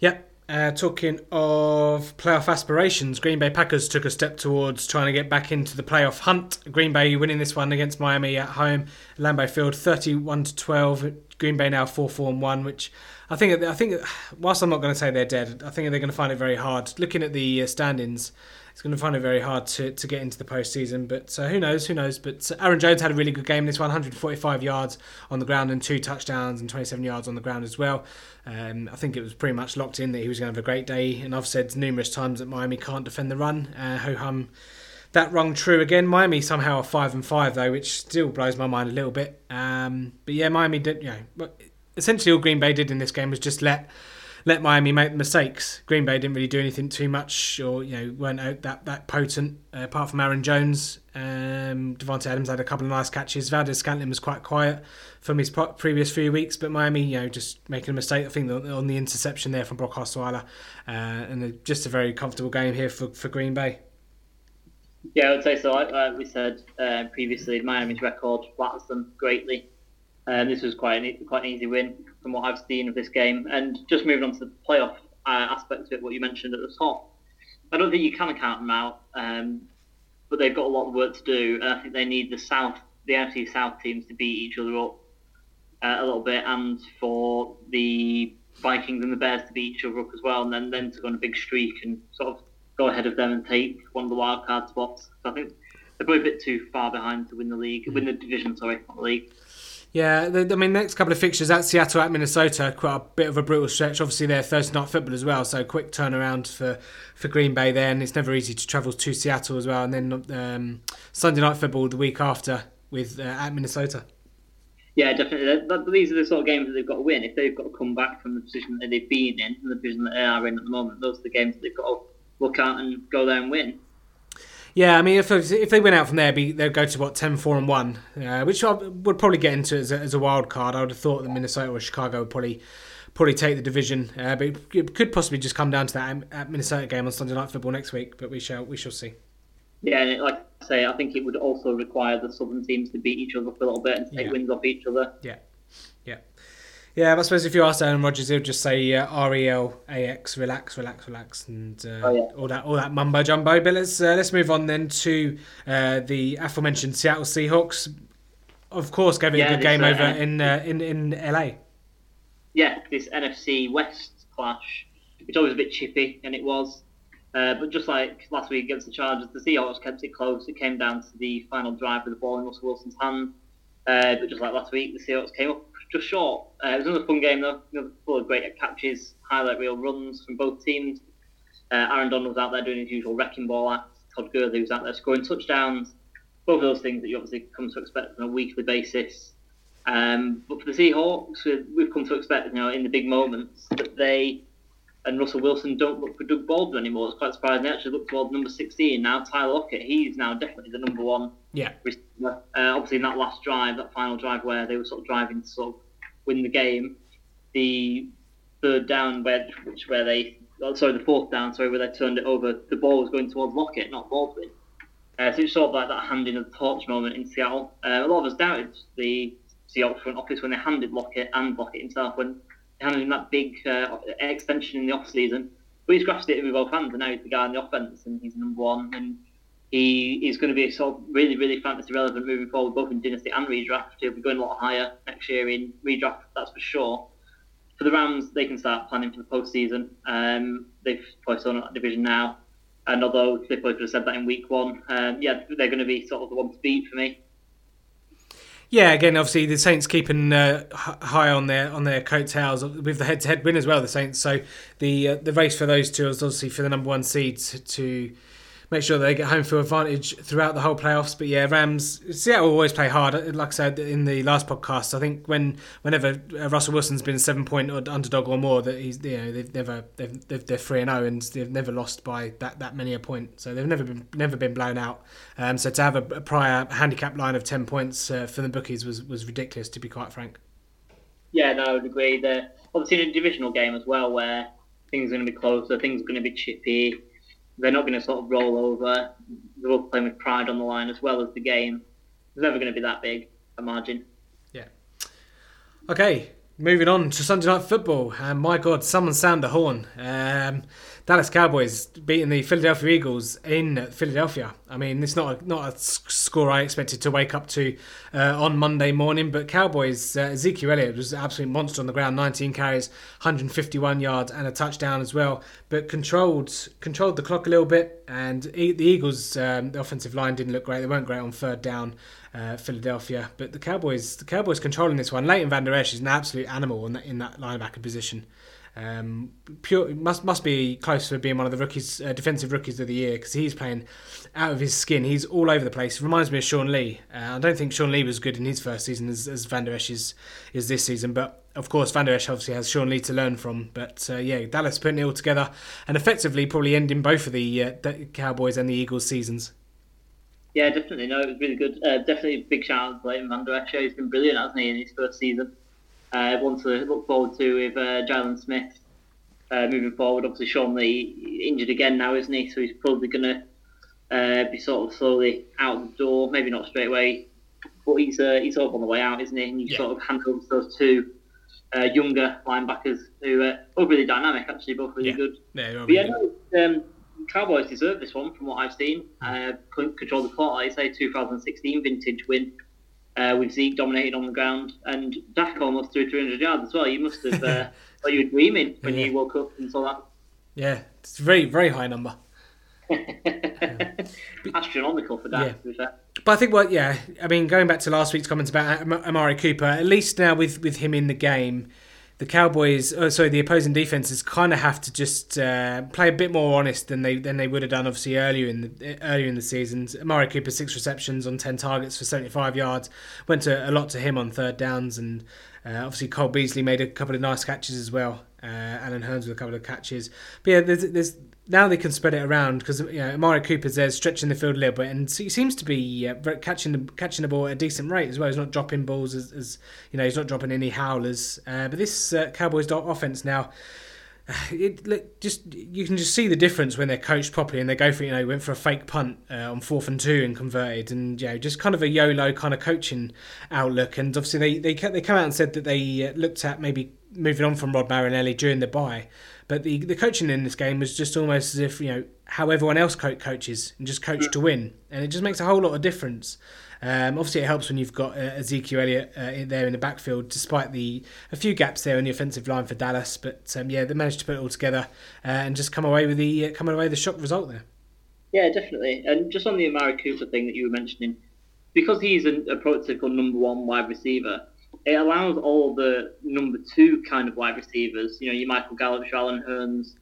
Yep. Uh, talking of playoff aspirations, Green Bay Packers took a step towards trying to get back into the playoff hunt. Green Bay winning this one against Miami at home, Lambeau Field, thirty-one to twelve. Green Bay now four four and one, which I think I think whilst I'm not going to say they're dead, I think they're going to find it very hard. Looking at the uh, standings, it's going to find it very hard to, to get into the postseason. But uh, who knows? Who knows? But uh, Aaron Jones had a really good game this one 145 yards on the ground and two touchdowns and 27 yards on the ground as well. Um, I think it was pretty much locked in that he was going to have a great day. And I've said numerous times that Miami can't defend the run. Uh, Ho hum. That rung true again. Miami somehow are five and five though, which still blows my mind a little bit. Um, but yeah, Miami did. You know, essentially all Green Bay did in this game was just let let Miami make mistakes. Green Bay didn't really do anything too much, or you know, weren't that that potent. Uh, apart from Aaron Jones, um, Davante Adams had a couple of nice catches. Valdes-Scantling was quite quiet from his previous few weeks, but Miami, you know, just making a mistake. I think on the interception there from Brock Osweiler, uh, and just a very comfortable game here for, for Green Bay. Yeah, I would say so. Like, we said uh, previously, Miami's record flatters them greatly. Um, this was quite an, quite an easy win from what I've seen of this game. And just moving on to the playoff uh, aspect of it, what you mentioned at the top, I don't think you can count them out. Um, but they've got a lot of work to do, and I think they need the South, the NFC South teams to beat each other up uh, a little bit, and for the Vikings and the Bears to beat each other up as well, and then then to go on a big streak and sort of go ahead of them and take one of the wild card spots. So I think they're probably a bit too far behind to win the league, win the division. Sorry, not the league. Yeah, I mean, next couple of fixtures at Seattle, at Minnesota, quite a bit of a brutal stretch. Obviously, they're Thursday night football as well, so quick turnaround for, for Green Bay then. it's never easy to travel to Seattle as well. And then um, Sunday night football the week after with uh, at Minnesota. Yeah, definitely. But these are the sort of games that they've got to win. If they've got to come back from the position that they've been in, and the position that they are in at the moment, those are the games that they've got to look at and go there and win. Yeah, I mean, if if they went out from there, be they'd go to what 10 4 and one, uh, which I would probably get into as a, as a wild card. I would have thought that Minnesota or Chicago would probably probably take the division, uh, but it could possibly just come down to that Minnesota game on Sunday Night Football next week. But we shall we shall see. Yeah, and like I say, I think it would also require the southern teams to beat each other for a little bit and take yeah. wins off each other. Yeah. Yeah, I suppose if you ask Aaron Rodgers, he'll just say uh, R E L A X, relax, relax, relax, and uh, oh, yeah. all that all that mumbo jumbo. But let's uh, let's move on then to uh, the aforementioned Seattle Seahawks. Of course, gave it yeah, a good game uh, over in uh, in in LA. Yeah, this NFC West clash, which always a bit chippy, and it was. but just like last week against the Chargers, the Seahawks kept it close. It came down to the final drive with the ball in Russell Wilson's hand. but just like last week, the Seahawks came up just short. Uh, it was another fun game though, another full of great catches, highlight reel runs from both teams. Uh, Aaron Donald was out there doing his usual wrecking ball act. Todd Gurley was out there scoring touchdowns. Both of those things that you obviously come to expect on a weekly basis. Um, but for the Seahawks, we've come to expect, you know, in the big moments that they and Russell Wilson don't look for Doug Baldwin anymore. It's quite surprising. They actually look towards number 16 now. Tyler Lockett, he's now definitely the number one yeah. Uh, obviously, in that last drive, that final drive where they were sort of driving to sort of win the game, the third down where which where they oh, sorry the fourth down sorry where they turned it over, the ball was going towards Lockett, not Baldwin. Uh, so it's sort of like that handing of the torch moment in Seattle. Uh, a lot of us doubted the Seahawks front office when they handed Lockett and Lockett himself when handed him that big uh, extension in the off season. But he's grasped it with both hands, and now he's the guy in the offense, and he's number one. And he is going to be a sort of really, really fantasy relevant moving forward, both in dynasty and redraft. He'll be going a lot higher next year in redraft, that's for sure. For the Rams, they can start planning for the postseason. Um, they've probably still that division now, and although they probably could have said that in week one, um, yeah, they're going to be sort of the one to beat for me. Yeah, again, obviously the Saints keeping uh, high on their on their coattails with the head-to-head win as well. The Saints, so the uh, the race for those two is obviously for the number one seeds to make sure they get home field advantage throughout the whole playoffs. But yeah, Rams, Seattle always play hard. Like I said in the last podcast, I think when whenever uh, Russell Wilson's been a seven point underdog or more, that he's you know they've never they've, they're three and zero and they've never lost by that, that many a point. So they've never been never been blown out. Um, so to have a, a prior handicap line of ten points uh, for the bookies was was ridiculous to be quite frank. Yeah, no, I would agree. They're obviously in a divisional game as well where things are going to be closer, things are going to be chippy they're not going to sort of roll over. They're all playing with pride on the line as well as the game. It's never going to be that big a margin. Yeah. Okay, moving on to Sunday night football. And my God, someone sound the horn. Um, Dallas Cowboys beating the Philadelphia Eagles in Philadelphia. I mean, it's not a, not a score I expected to wake up to uh, on Monday morning, but Cowboys, uh, Ezekiel Elliott was an absolute monster on the ground, 19 carries, 151 yards, and a touchdown as well. But controlled controlled the clock a little bit, and the Eagles, um, the offensive line didn't look great. They weren't great on third down. Uh, Philadelphia, but the Cowboys, the Cowboys controlling this one. Leighton Vander Esch is an absolute animal in that, in that linebacker position. Um, pure must must be close to being one of the rookies, uh, defensive rookies of the year because he's playing out of his skin. He's all over the place. Reminds me of Sean Lee. Uh, I don't think Sean Lee was good in his first season as, as Vander Esch is, is this season, but of course Vander Esch obviously has Sean Lee to learn from. But uh, yeah, Dallas putting it all together and effectively probably ending both of the, uh, the Cowboys and the Eagles seasons. Yeah, definitely. No, it was really good. Uh, definitely a big shout out to Leighton Vander Esch. He's been brilliant, hasn't he, in his first season? uh, one to look forward to with uh, Jaylon Smith uh, moving forward. Obviously, Sean Lee injured again now, isn't he? So he's probably going to uh, be sort of slowly out the door. Maybe not straight away, but he's uh, he's sort of on the way out, isn't he? And you yeah. sort of hand over those two uh, younger linebackers who are really dynamic, actually, both really yeah. good. Yeah, really yeah, no, um, Cowboys deserve this one from what I've seen. Uh, control the like I say, 2016 vintage win uh, with Zeke dominating on the ground and Dak almost threw 300 yards as well. You must have, uh, you were dreaming when yeah. you woke up and saw that. Yeah, it's a very, very high number. Astronomical for Dak, yeah. But I think, well, yeah, I mean, going back to last week's comments about Amari Cooper, at least now with, with him in the game, the Cowboys, oh, sorry, the opposing defenses kind of have to just uh, play a bit more honest than they than they would have done obviously earlier in the earlier in the season. Amari Cooper six receptions on ten targets for seventy five yards, went to, a lot to him on third downs, and uh, obviously Cole Beasley made a couple of nice catches as well. Uh, Allen Hurns with a couple of catches, but yeah, there's, there's now they can spread it around because you know Amari Cooper's there stretching the field a little bit, and he seems to be uh, catching the catching the ball at a decent rate as well. He's not dropping balls as, as you know he's not dropping any howlers. Uh, but this uh, Cowboys offense now. It, just you can just see the difference when they're coached properly and they go for you know went for a fake punt uh, on fourth and two and converted and you know just kind of a YOLO kind of coaching outlook and obviously they they they come out and said that they uh, looked at maybe moving on from Rod Marinelli during the bye but the, the coaching in this game was just almost as if, you know, how everyone else co- coaches and just coach to win. And it just makes a whole lot of difference. Um, obviously, it helps when you've got uh, Ezekiel Elliott uh, there in the backfield, despite the a few gaps there in the offensive line for Dallas. But um, yeah, they managed to put it all together uh, and just come away with the uh, come away with the shock result there. Yeah, definitely. And just on the Amari Cooper thing that you were mentioning, because he's a prototypical number one wide receiver, it allows all the number two kind of wide receivers, you know, your Michael Gallup, Allen Hurns,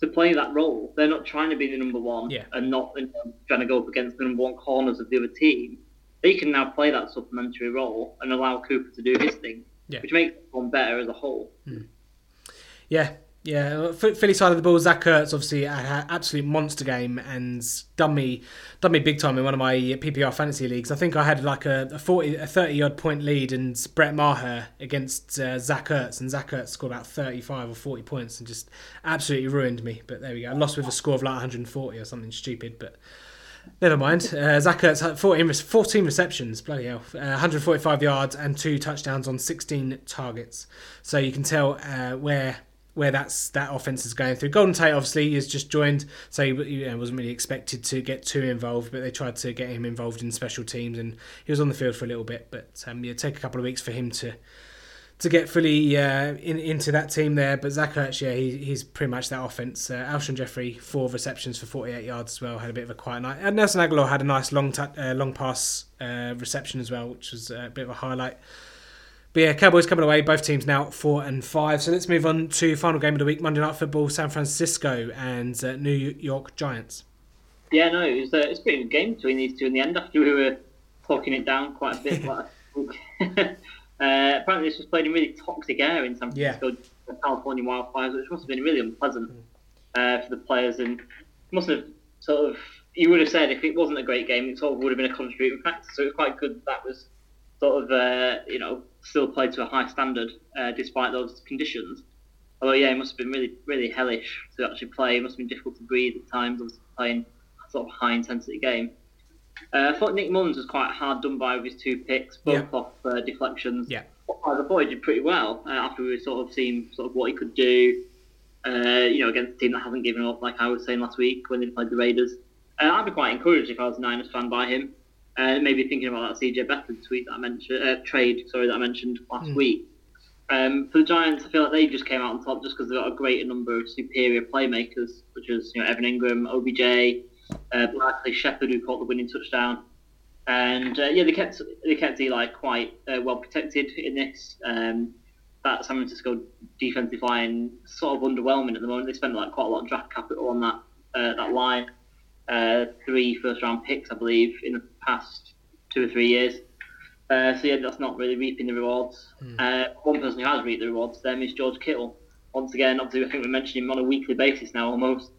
to play that role. They're not trying to be the number one yeah. and not you know, trying to go up against the number one corners of the other team. They can now play that supplementary role and allow Cooper to do his thing, yeah. which makes them better as a whole. Mm. Yeah, yeah, Philly side of the ball, Zach Ertz obviously had an absolute monster game and done me, done me big time in one of my PPR fantasy leagues. I think I had like a, a forty, a thirty odd point lead, and Brett Maher against uh, Zach Ertz, and Zach Ertz scored about thirty five or forty points and just absolutely ruined me. But there we go, I lost with a score of like one hundred and forty or something stupid, but. Never mind. Uh, Zach Ertz had 14, 14 receptions, bloody hell, uh, 145 yards and two touchdowns on 16 targets. So you can tell uh, where where that's that offense is going through. Golden Tate obviously has just joined, so he you know, wasn't really expected to get too involved, but they tried to get him involved in special teams, and he was on the field for a little bit. But um, yeah, take a couple of weeks for him to to get fully uh, in, into that team there. But Zach Ertz, yeah, he, he's pretty much that offense. Uh, Alshon Jeffery, four receptions for 48 yards as well, had a bit of a quiet night. And Nelson Agholor had a nice long t- uh, long pass uh, reception as well, which was a bit of a highlight. But yeah, Cowboys coming away. Both teams now four and five. So let's move on to final game of the week: Monday Night Football, San Francisco and uh, New York Giants. Yeah, no, it was, uh, it's a pretty good game between these two in the end. After we were talking it down quite a bit, uh, apparently this was played in really toxic air in San Francisco, yeah. the California wildfires, which must have been really unpleasant uh, for the players, and must have sort of you would have said if it wasn't a great game, it sort of would have been a contributing factor. So it was quite good that was sort of uh, you know still played to a high standard uh, despite those conditions. Although yeah, it must have been really really hellish to actually play. It must have been difficult to breathe at times. Obviously playing sort of high intensity game. Uh, I thought Nick Mullens was quite hard done by with his two picks, both yeah. off uh, deflections. Yeah. I thought he did pretty well uh, after we sort of seen sort of what he could do. Uh, you know, against a team that hasn't given up, like I was saying last week when they played the Raiders. Uh, I'd be quite encouraged if I was a Niners fan by him. Uh, maybe thinking about that CJ Beathard tweet that I mentioned, uh, trade, sorry, that I mentioned last mm. week. Um, for the Giants, I feel like they just came out on top just because they've got a greater number of superior playmakers, such as you know Evan Engram, OBJ, uh, Blakely Shepard, who caught the winning touchdown, and uh, yeah, they kept they kept Eli quite uh, well protected in this. Um, that San Francisco defensive line sort of underwhelming at the moment. They spent like quite a lot of draft capital on that uh, that line uh, three first round picks, I believe, in the past two or three years. Uh, so yeah, that's not really reaping the rewards. Mm. Uh, one person who has reaped the rewards them is George Kittle. Once again, obviously, I think we mentioned him on a weekly basis now almost.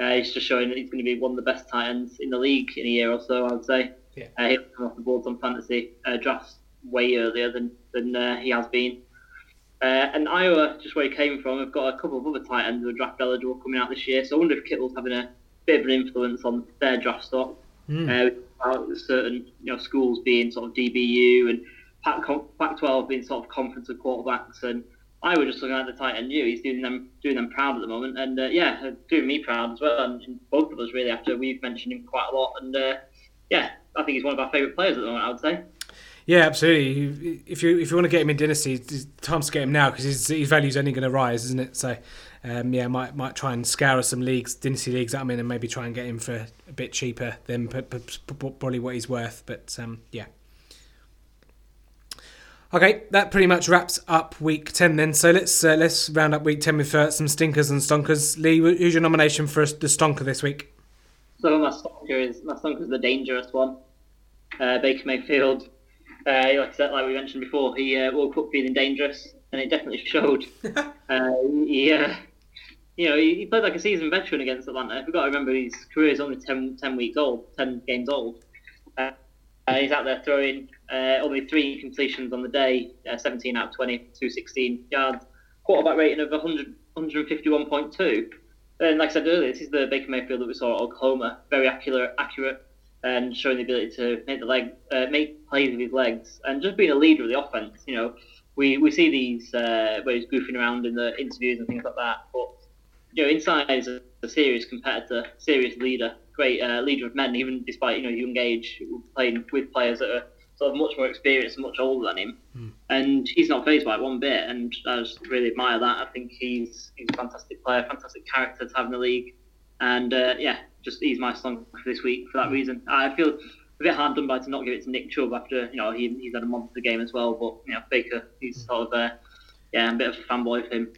Uh, he's just showing that he's going to be one of the best tight ends in the league in a year or so, I would say. Yeah. Uh, he'll come off the boards on fantasy uh, drafts way earlier than, than uh, he has been. Uh, and Iowa, just where he came from, have got a couple of other tight ends who are draft eligible coming out this year. So I wonder if Kittle's having a bit of an influence on their draft stock. Mm. Uh, certain you know schools being sort of DBU and Pac-12 being sort of conference of quarterbacks and I was just looking at the tight end you. He's doing them doing them proud at the moment, and uh, yeah, doing me proud as well, and, both of us really. After we've mentioned him quite a lot, and uh, yeah, I think he's one of our favourite players at the moment. I would say. Yeah, absolutely. If you if you want to get him in dynasty, time to get him now because his his value's only going to rise, isn't it? So, um, yeah, might might try and scour some leagues, dynasty leagues that I'm in, and maybe try and get him for a bit cheaper than probably what he's worth. But um, yeah. Okay, that pretty much wraps up week ten then. So let's uh, let's round up week ten with uh, some stinkers and stonkers. Lee, who's your nomination for the stonker this week? So my stonker is my stonker is the dangerous one. Uh, Baker Mayfield uh, like, said, like we mentioned before, he uh, woke up feeling dangerous, and it definitely showed. uh, he, uh, you know, he, he, played like a seasoned veteran against Atlanta. We've got to remember his career is only 10, 10 weeks old, 10 games old. Uh, he's out there throwing uh, only three completions on the day, 17 out of 20, 216 yards, quarterback rating of 100, 151.2. And like I said earlier, this is the Baker Mayfield that we saw at Oklahoma. Very accurate, accurate and showing the ability to make the leg uh, make plays with his legs and just being a leader of the offense. You know, we, we see these uh, where he's goofing around in the interviews and things like that, but you know, inside is a, a serious competitor, serious leader, great uh, leader of men, even despite you know young age, playing with players that are sort of much more experienced and much older than him, mm. and he's not phased by it one bit. And I just really admire that. I think he's he's a fantastic player, fantastic character to have in the league, and uh, yeah, just ease my song for this week for that hmm. reason. I feel a bit hard done by to not give it to Nick Chubb after you know he, he's had a monster game as well. But you know Baker, he's sort of uh, yeah, a bit of a fanboy of him.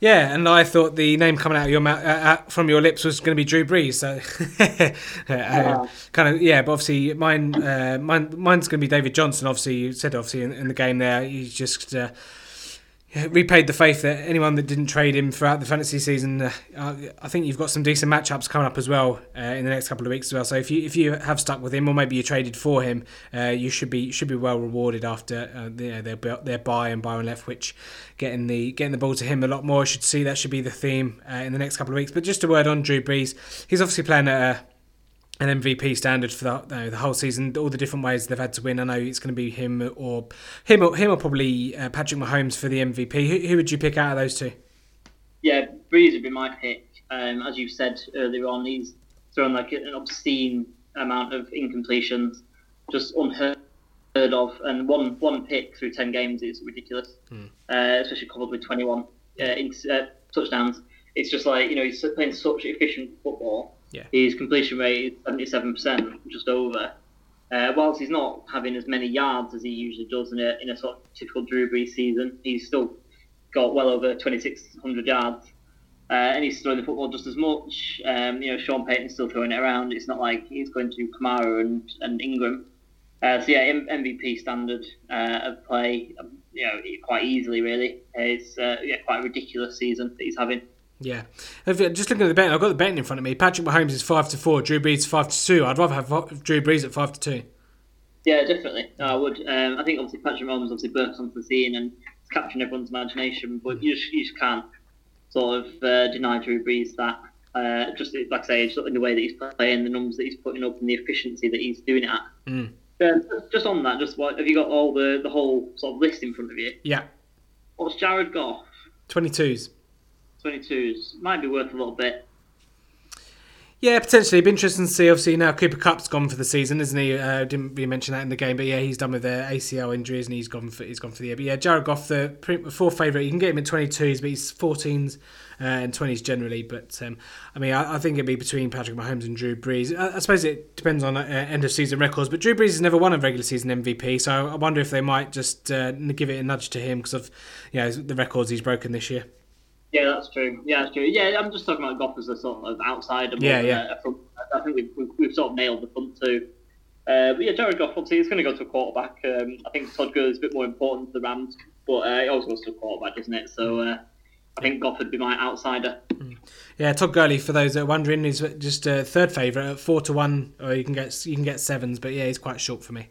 Yeah, and I thought the name coming out of your mouth, uh, uh, from your lips was going to be Drew Brees. So, uh, kind of yeah, but obviously mine, uh, mine, mine's going to be David Johnson. Obviously, you said obviously in, in the game there, he's just uh, repaid the faith that anyone that didn't trade him throughout the fantasy season. Uh, I think you've got some decent matchups coming up as well uh, in the next couple of weeks as well. So if you if you have stuck with him or maybe you traded for him, uh, you should be should be well rewarded after uh, their their bye and Byron Leftwich getting the getting the ball to him a lot more. I should see that should be the theme uh, in the next couple of weeks. But just a word on Drew Brees, he's obviously playing at a an MVP standard for the, you know, the whole season. All the different ways they've had to win. I know it's going to be him or him or him or probably uh, Patrick Mahomes for the MVP. Who, who, would you pick out of those two? Yeah, Brees would be my pick. Um, as you said earlier on, he's thrown like an obscene amount of incompletions, just unheard of. And one one pick through ten games is ridiculous, hmm. uh, especially coupled with twenty one uh, uh, touchdowns. It's just like you know he's playing such efficient football yeah. His completion rate is seventy seven percent, just over. Uh, whilst he's not having as many yards as he usually does in a in a sort of typical Drew Brees season, he's still got well over twenty six hundred yards. Uh, and he's throwing the football just as much. Um, you know, Sean Payton's still throwing it around. It's not like he's going to Kamara and, and Ingram. Uh, so yeah, M- MVP standard uh, of play, um, you know, quite easily really. It's uh, yeah, quite a ridiculous season that he's having. Yeah, if, just looking at the betting, I've got the betting in front of me. Patrick Mahomes is five to four. Drew Brees five to two. I'd rather have Drew Brees at five to two. Yeah, definitely. No, I would. Um, I think obviously Patrick Mahomes obviously bursts onto the scene and it's capturing everyone's imagination, but you just, you just can't sort of uh, deny Drew Brees that. Uh, just like I say, just in the way that he's playing, the numbers that he's putting up, and the efficiency that he's doing it at. Mm. Uh, just on that, just what have you got all the the whole sort of list in front of you? Yeah. What's Jared Goff? Twenty twos. 22s might be worth a little bit. Yeah, potentially. It'd be interesting to see. Obviously, now Cooper Kupp's gone for the season, isn't he? Uh, didn't really mention that in the game, but yeah, he's done with the ACL injuries and he's gone for he's gone for the year. But yeah, Jared Goff, the four favourite. You can get him in 22s, but he's 14s uh, and 20s generally. But um, I mean, I, I, think it'd be between Patrick Mahomes and Drew Brees. I, I suppose it depends on uh, end of season records, but Drew Brees has never won a regular season MVP, so I wonder if they might just uh, give it a nudge to him because of you know, the records he's broken this year. Yeah, that's true. Yeah, that's true. Yeah, I'm just talking about Goff as a sort of outsider. Yeah, yeah. I think we've, we've, we've, sort of nailed the front two. Uh, but yeah, Jared Goff, obviously, he's going to go to a quarterback. Um, I think Todd Gurley is a bit more important to the Rams, but uh, he always goes to a quarterback, isn't it? So uh, I think Goff would be my outsider. Hmm. Yeah, Todd Gurley, for those that are wondering, is just a third favourite at four to one, or you can get you can get sevens, but yeah, he's quite short for me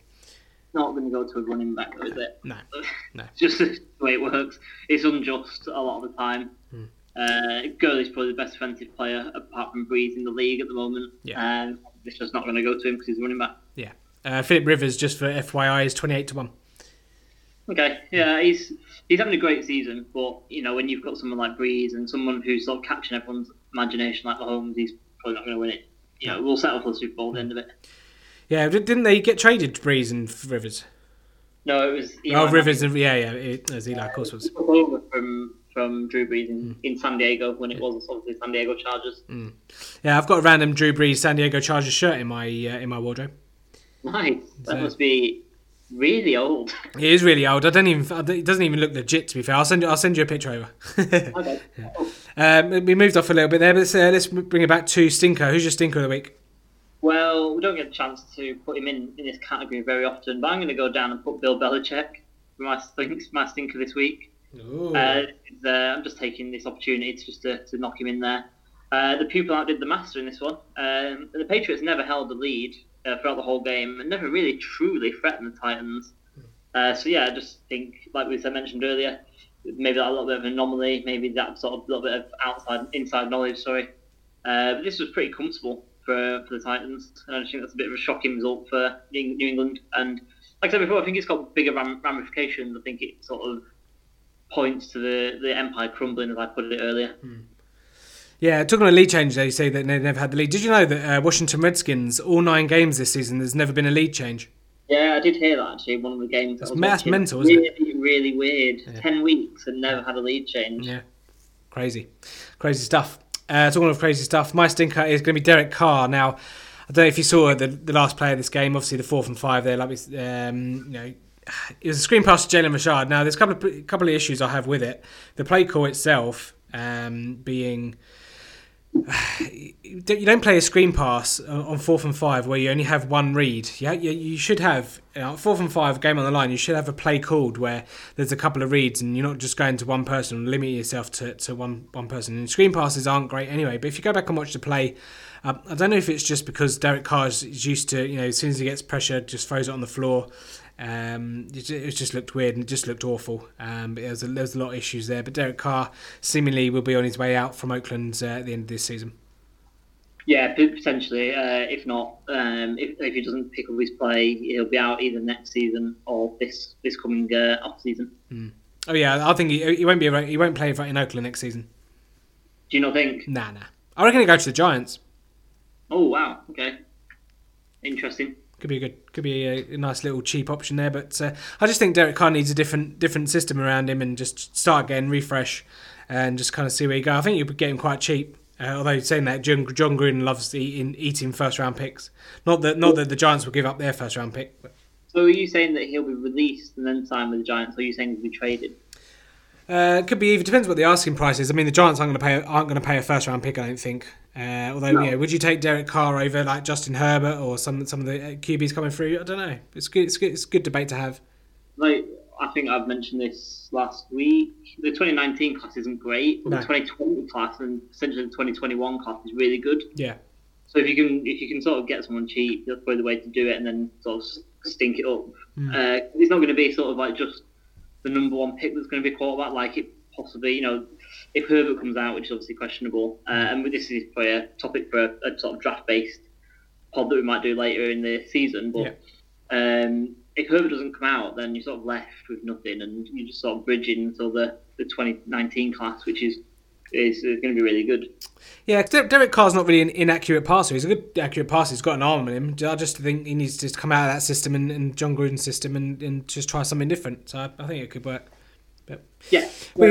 not going to go to a running back, though, is it? No, no. just the way it works. It's unjust a lot of the time. Uh, Gurley's probably the best defensive player apart from Brees in the league at the moment. Yeah. Um, it's just not going to go to him because he's running back. Yeah. Uh, Philip Rivers, just for FYI, is 28 to 1. Okay, yeah, he's he's having a great season, but you know when you've got someone like Brees and someone who's sort of catching everyone's imagination like Mahomes, he's probably not going to win it. You know, we'll settle for the Super Bowl at the end of it. Yeah, didn't they get traded to Brees and Rivers? No, it was. oh, Rivers and yeah, yeah, it, as Eli, of course, was over from from Drew Brees in, mm. in San Diego when it was obviously San Diego Chargers. Mm. Yeah, I've got a random Drew Brees San Diego Chargers shirt in my uh, in my wardrobe. Nice. That so, must be really old. It is really old. I don't even. It doesn't even look legit. To be fair, I'll send you. I'll send you a picture over. okay. Um, we moved off a little bit there, but let's, uh, let's bring it back to Stinker. Who's your Stinker of the week? Well, we don't get a chance to put him in, in this category very often, but I'm going to go down and put Bill Belichick for my, stink, my Stinker this week. Uh, uh, I'm just taking this opportunity to just to, to knock him in there. Uh, the pupil outdid the master in this one. Um, the Patriots never held the lead uh, throughout the whole game and never really truly threatened the Titans. Uh, so yeah, I just think, like we said, mentioned earlier, maybe that a little bit of an anomaly, maybe that sort of little bit of outside, inside knowledge. Sorry, uh, but this was pretty comfortable for, for the Titans, and I just think that's a bit of a shocking result for New England. And like I said before, I think it's got bigger ramifications. I think it sort of points to the, the empire crumbling, as I put it earlier. Hmm. Yeah, talking about lead change, they say that they never had the lead. Did you know that uh, Washington Redskins, all nine games this season, there's never been a lead change? Yeah, I did hear that actually. One of the games. That's, that's mental, isn't really, it? Really weird. Yeah. Ten weeks and never had a lead change. Yeah, crazy, crazy stuff. Uh, talking of crazy stuff, my stinker is going to be Derek Carr. Now, I don't know if you saw the the last play of this game. Obviously, the fourth and five there, like we, um, you know, it was a screen pass to Jalen Richard. Now, there's a couple of couple of issues I have with it. The play call itself um, being you don't play a screen pass on fourth and five where you only have one read. Yeah, you, should have you know, fourth and five game on the line. You should have a play called where there's a couple of reads and you're not just going to one person and limit yourself to, to one one person. And screen passes aren't great anyway. But if you go back and watch the play, um, I don't know if it's just because Derek Carr is used to you know as soon as he gets pressure, just throws it on the floor. Um, it, it, just looked weird and it just looked awful. Um, but there was, a, there was a lot of issues there. But Derek Carr seemingly will be on his way out from Oakland uh, at the end of this season. Yeah, potentially. Uh, if not, um, if, if he doesn't pick up his play, he'll be out either next season or this this coming uh, off season. Mm. Oh yeah, I think he, he won't be he won't play in Oakland next season. Do you not think? Nah, nah. I reckon he go to the Giants. Oh wow, okay, interesting. Could be a good, could be a, a nice little cheap option there. But uh, I just think Derek Carr needs a different different system around him and just start again, refresh, and just kind of see where you go. I think you'll get him quite cheap. Uh, although saying that, Jon, Gruden loves eating, eating first round picks. Not that not that the Giants will give up their first round pick. But. So are you saying that he'll be released and then signed with the Giants, or are you saying he'll be traded? Uh, it could be. It depends what the asking price is. I mean, the Giants aren't going to pay aren't going to pay a first round pick. I don't think. Uh, although, no. yeah, would you take Derek Carr over like Justin Herbert or some some of the uh, QBs coming through? I don't know. It's good. It's good. It's good debate to have. Like I think I've mentioned this last week. The 2019 class isn't great, but no. the 2020 class and essentially the 2021 class is really good. Yeah. So if you can if you can sort of get someone cheap, that's probably the way to do it, and then sort of stink it up. Mm. Uh, it's not going to be sort of like just the number one pick that's going to be quarterback, like it possibly, you know, if Herbert comes out, which is obviously questionable, uh, and this is probably a topic for a, a sort of draft-based pod that we might do later in the season, but yeah. um, if Herbert doesn't come out, then you're sort of left with nothing, and you're just sort of bridging until the, the 2019 class, which is is, is going to be really good. Yeah, Derek Carr's not really an inaccurate passer. He's a good accurate passer. He's got an arm in him. I just think he needs to come out of that system and, and Jon Gruden's system and, and just try something different. So I, I think it could work. But yeah, we,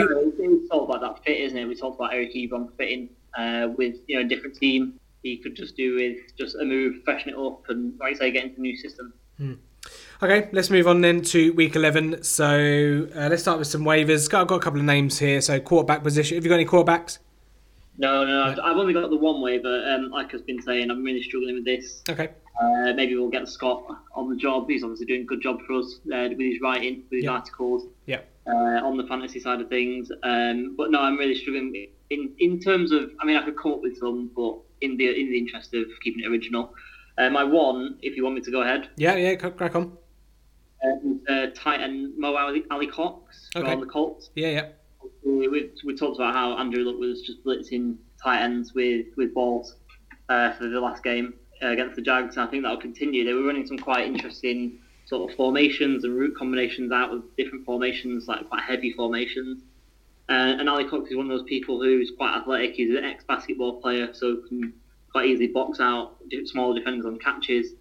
talked about that fit, isn't it? We talked about Eric Ebron fitting uh, with you know a different team. He could just do with just a move, freshen it up, and like I say, get into a new system. Hmm. Okay, let's move on then to week 11. So uh, let's start with some waivers. Got, I've got a couple of names here. So quarterback position. Have you got any quarterbacks? No, no, I've, I've only got the one waiver. Um, like I've been saying, I'm really struggling with this. Okay. Uh, maybe we'll get Scott on the job. He's obviously doing a good job for us uh, with his writing, with his yeah. articles. Yeah. Uh, on the fantasy side of things, um, but no, I'm really struggling in in terms of. I mean, I could come up with some, but in the in the interest of keeping it original, uh, my one, if you want me to go ahead. Yeah, yeah, crack on. Uh, uh, tight end Mo Alie-Cox okay. from the Colts. Yeah, yeah. We, we, we, talked about how Andrew Luck was just blitzing tight ends with with balls uh, for the last game uh, against the Jags. And I think that will continue. They were running some quite interesting sort of formations and route combinations out with different formations, like quite heavy formations. Uh, and Alie-Cox is one of those people who's quite athletic. He's an ex-basketball player, so can quite easily box out smaller defenders on catches.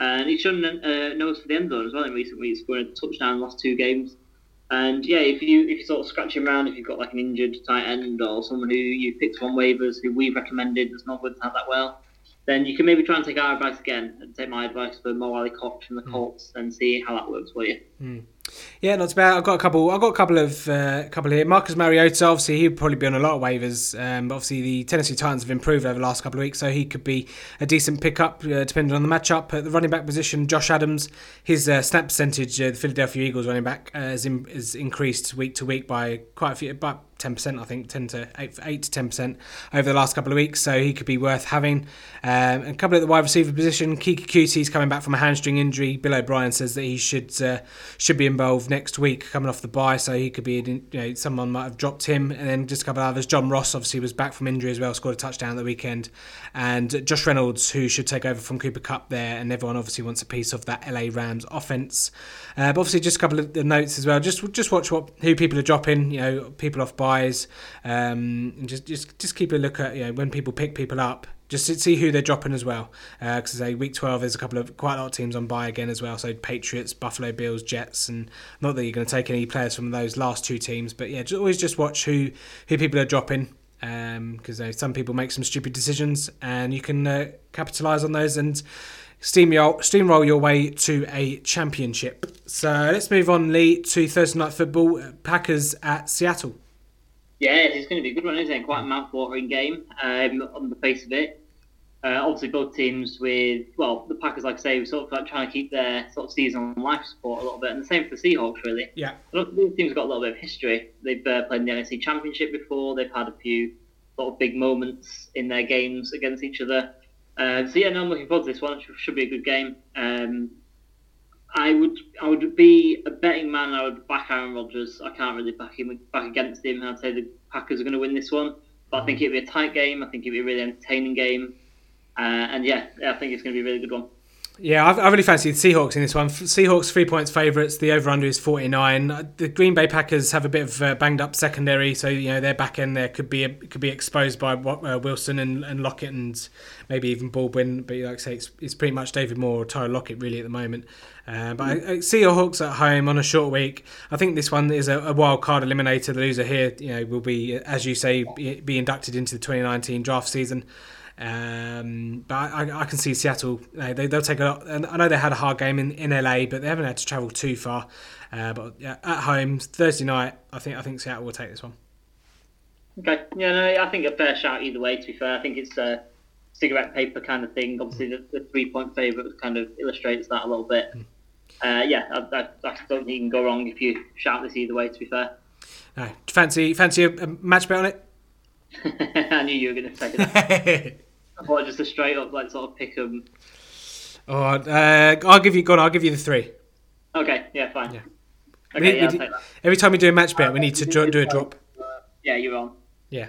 And he's shown a uh, nose for the end zone as well in recent weeks, scoring a touchdown last two games. And yeah, if you if you sort of scratch him around, if you've got like an injured tight end or someone who you picked on waivers who we've recommended that's not going to have that well, then you can maybe try and take our advice again and take my advice for Mo Alie-Cox from the hmm. Colts mm. and see how that works for you. Mm. Yeah, not too bad. I've got a couple. I've got a couple of uh, couple here. Marcus Mariota, obviously, he'd probably be on a lot of waivers. Um, but obviously, the Tennessee Titans have improved over the last couple of weeks, so he could be a decent pickup uh, depending on the matchup. At the running back position, Josh Adams, his uh, snap percentage, uh, the Philadelphia Eagles running back, uh, has, in, has increased week to week by quite a few, about ten percent, I think, ten to eight, eight to ten percent over the last couple of weeks. So he could be worth having. Um, a couple at the wide receiver position, Keke Coutee's coming back from a hamstring injury. Bill O'Brien says that he should uh, should be involved next week, coming off the bye, so he could be. You know, someone might have dropped him, and then just a couple of others. John Ross obviously was back from injury as well, scored a touchdown the weekend, and Josh Reynolds, who should take over from Cooper Kupp there, and everyone obviously wants a piece of that LA Rams offense. Uh, but obviously, just a couple of the notes as well. Just just watch what who people are dropping. You know, people off Um, and just just just keep a look at you know when people pick people up just to see who they're dropping as well. Because uh, week twelve, there's a couple of quite a lot of teams on bye again as well. So Patriots, Buffalo Bills, Jets, and not that you're going to take any players from those last two teams, but yeah, just, always just watch who who people are dropping. Because um, uh, some people make some stupid decisions, and you can uh, capitalize on those and steam your, steamroll your way to a championship. So let's move on, Lee, to Thursday night football. Packers at Seattle. Yeah, it's going to be a good one, isn't it? Quite a mouth-watering game um, on the face of it. Uh, obviously, both teams with well, the Packers, like I say, were sort of like trying to keep their sort of season on life support a little bit, and the same for the Seahawks, really. Yeah. These teams have got a little bit of history. They've uh, played in the NFC Championship before. They've had a few sort of big moments in their games against each other. Uh, so yeah, no, I'm looking forward to this one. It should be a good game. Um, I would, I would be a betting man. I would back Aaron Rodgers. I can't really back him back against him. I'd say the Packers are going to win this one, but I think it'd be a tight game. I think it'd be a really entertaining game. Uh, and yeah, I think it's going to be a really good one. Yeah, I, I really fancy the Seahawks in this one. Seahawks three points favourites. The over under is forty nine. The Green Bay Packers have a bit of uh, banged up secondary, so you know their back end there could be could be exposed by uh, Wilson and, and Lockett and maybe even Baldwin. But like I say, it's, it's pretty much David Moore or Tyler Lockett really at the moment. Uh, but I, I Seahawks at home on a short week. I think this one is a, a, wild card eliminator. The loser here, you know, will be as you say, be, be inducted into the 2019 draft season. Um, but I, I, can see Seattle. They, they'll take a lot. And I know they had a hard game in, in LA, but they haven't had to travel too far. Uh, but yeah, at home Thursday night, I think I think Seattle will take this one. Okay, yeah, no, I think a fair shout either way. To be fair, I think it's a cigarette paper kind of thing. Obviously, the, the three point favourite kind of illustrates that a little bit. Hmm. Uh, yeah, I, I, I, don't think you can go wrong if you shout this either way. To be fair. No, fancy fancy a, a match bet on it. I knew you were going to say that. I thought just a straight up like sort of pick 'em. Oh, uh, I'll give you. Go on, I'll give you the three. Okay, yeah, fine. Yeah. Okay, we, yeah, every time we do a match bet, we need to do a drop. Uh, yeah, you're on. Yeah.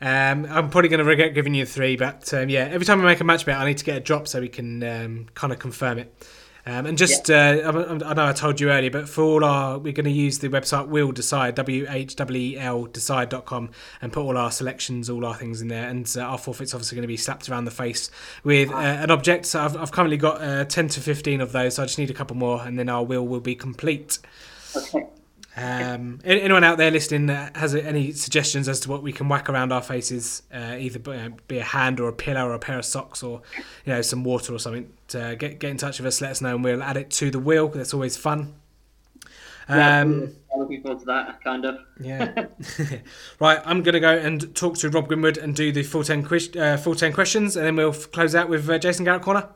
Um, I'm probably going to regret giving you three, but um, yeah, every time we make a match bet, I need to get a drop so we can um, kind of confirm it. Um, and just, yeah. uh, I, know I told you earlier, but for all our, we're going to use the website Wheel Decide, W H W E L Decide.com, and put all our selections, all our things in there. And uh, our forfeit's obviously going to be slapped around the face with uh, an object. So I've, I've currently got uh, 10 to 15 of those, so I just need a couple more, and then our will will be complete. Okay. Um, anyone out there listening has any suggestions as to what we can whack around our faces, uh, either be a hand or a pillow or a pair of socks or you know some water or something, uh, get get in touch with us. Let us know, and we'll add it to the wheel. That's always fun. Um, yeah, looking forward to that, kind of. yeah. right, I'm going to go and talk to Rob Grimwood and do the full 10, uh, full 10 questions, and then we'll close out with uh, Jason Garrett Corner.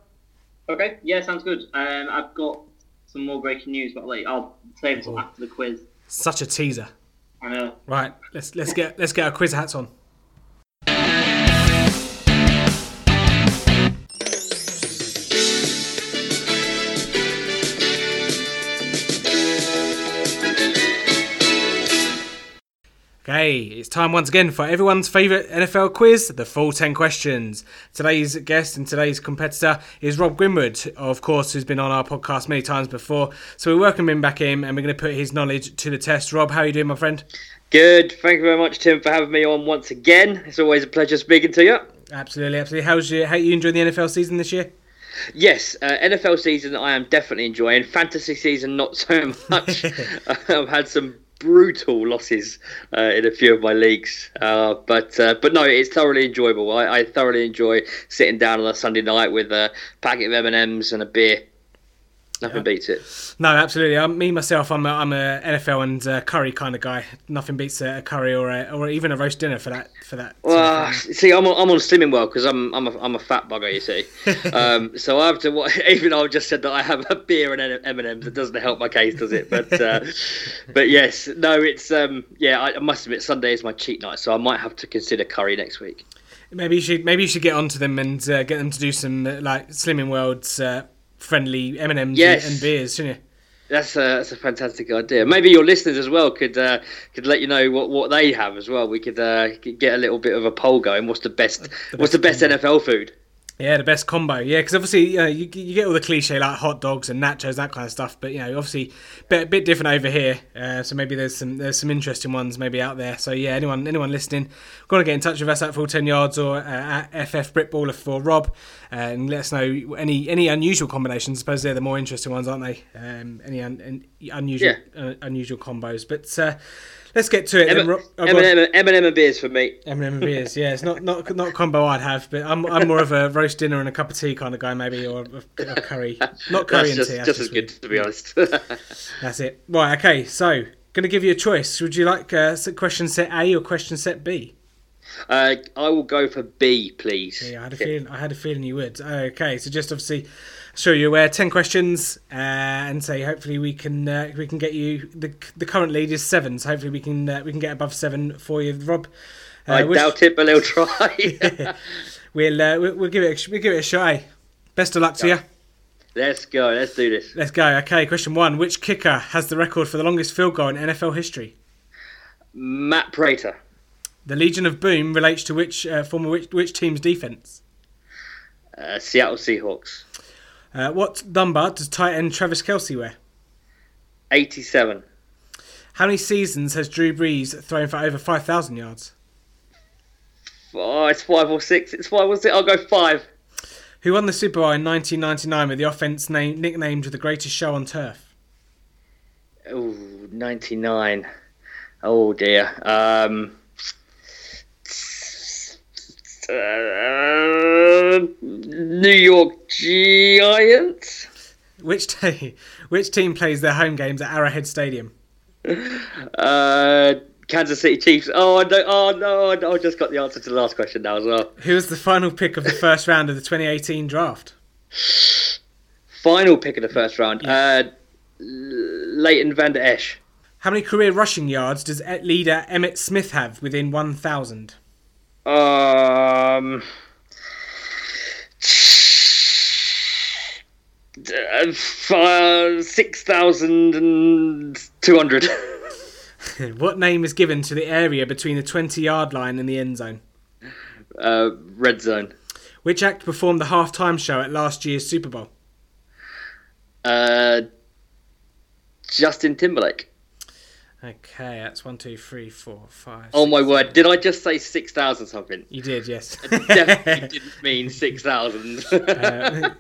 Okay, yeah, sounds good. Um, I've got some more breaking news, but like, I'll save it oh. after the quiz. Such a teaser. I know. Right, let's let's get let's get our quiz hats on. Okay, it's time once again for everyone's favourite NFL quiz, the full 10 questions. Today's guest and today's competitor is Rob Grimwood, of course, who's been on our podcast many times before. So we welcome him back in and we're going to put his knowledge to the test. Rob, how are you doing, my friend? Good. Thank you very much, Tim, for having me on once again. It's always a pleasure speaking to you. Absolutely, absolutely. How's you, how you enjoying the NFL season this year? Yes, uh, NFL season I am definitely enjoying. Fantasy season not so much. I've had some brutal losses uh, in a few of my leagues. Uh, but uh, but no, it's thoroughly enjoyable. I, I, thoroughly enjoy sitting down on a Sunday night with a packet of M and M's and a beer Nothing yeah. beats it. No, absolutely. I'm, me myself, I'm a, I'm a NFL and uh, curry kind of guy. Nothing beats a, a, curry or a, or even a roast dinner for that. For that. Well, see, I'm on, I'm on Slimming World because I'm I'm a, I'm a fat bugger. You see, um, so I have to. Even I've just said that I have a beer and M and M's, it doesn't help my case, does it? But uh, but yes, no, it's um yeah. I, I must admit, Sunday is my cheat night, so I might have to consider curry next week. Maybe you should maybe you should get onto them and uh, get them to do some uh, like Slimming Worlds uh, friendly M and M's and beers, shouldn't you? That's a that's a fantastic idea. Maybe your listeners as well could uh, could let you know what, what they have as well. We could uh, get a little bit of a poll going. What's the best? The best what's the best NFL food? Yeah, the best combo. Yeah, because obviously uh, you, you get all the cliche like hot dogs and nachos that kind of stuff, but you know obviously a bit, bit different over here. Uh, so maybe there's some there's some interesting ones maybe out there. So yeah, anyone anyone listening, to get in touch with us at full ten yards or uh, at FF Britballer for Rob, uh, and let us know any any unusual combinations. I suppose they're the more interesting ones, aren't they? Um, any un, unusual yeah. Uh, unusual combos, but uh, Let's get to it. M- then. Oh, M&M, M&M and beers for me. M&M and beers, yeah. It's not, not not combo I'd have, but I'm I'm more of a roast dinner and a cup of tea kind of guy, maybe, or a, a curry. Not curry and just, tea. Just as good, to be honest. that's it. Right. Okay. So, going to give you a choice. Would you like uh, question set A or question set B? Uh, I will go for B, please. Yeah, I had a feeling. I had a feeling you would. Okay, so just obviously sure you're aware, ten questions, uh, and say hopefully we can uh, we can get you the the current lead is seven, so hopefully we can uh, we can get above seven for you, Rob. Uh, I doubt it, but we'll try. we'll, uh, we'll, we'll give it a, we'll give it a shot. Eh? Best of luck to you. Let's go. Let's do this. Let's go. Okay, question one: Which kicker has the record for the longest field goal in NFL history? Matt Prater. The Legion of Boom relates to which uh, former which, which team's defense? Seattle Seahawks. Uh, what number does tight end Travis Kelce wear? 87. How many seasons has Drew Brees thrown for over 5,000 yards? Oh, it's five or six. It's five or six. I'll go five. Who won the Super Bowl in 1999 with the offense name, nicknamed the greatest show on turf? Oh, 99. Oh, dear. Um, uh, New York Giants. Which team? Which team plays their home games at Arrowhead Stadium? Uh, Kansas City Chiefs. Oh no! Oh no! I just got the answer to the last question now as well. Who was the final pick of the first round of the 2018 draft? Final pick of the first round. Yeah. Uh, Leighton Vander Esch. How many career rushing yards does leader Emmitt Smith have within 1,000? Um. Uh, six thousand two hundred. what name is given to the area between the twenty-yard line and the end zone? Uh, red zone. Which act performed the halftime show at last year's Super Bowl? Uh, Justin Timberlake. Okay, that's one, two, three, four, five. Oh my word! Did I just say six thousand something? You did, yes. I definitely didn't mean six thousand. uh,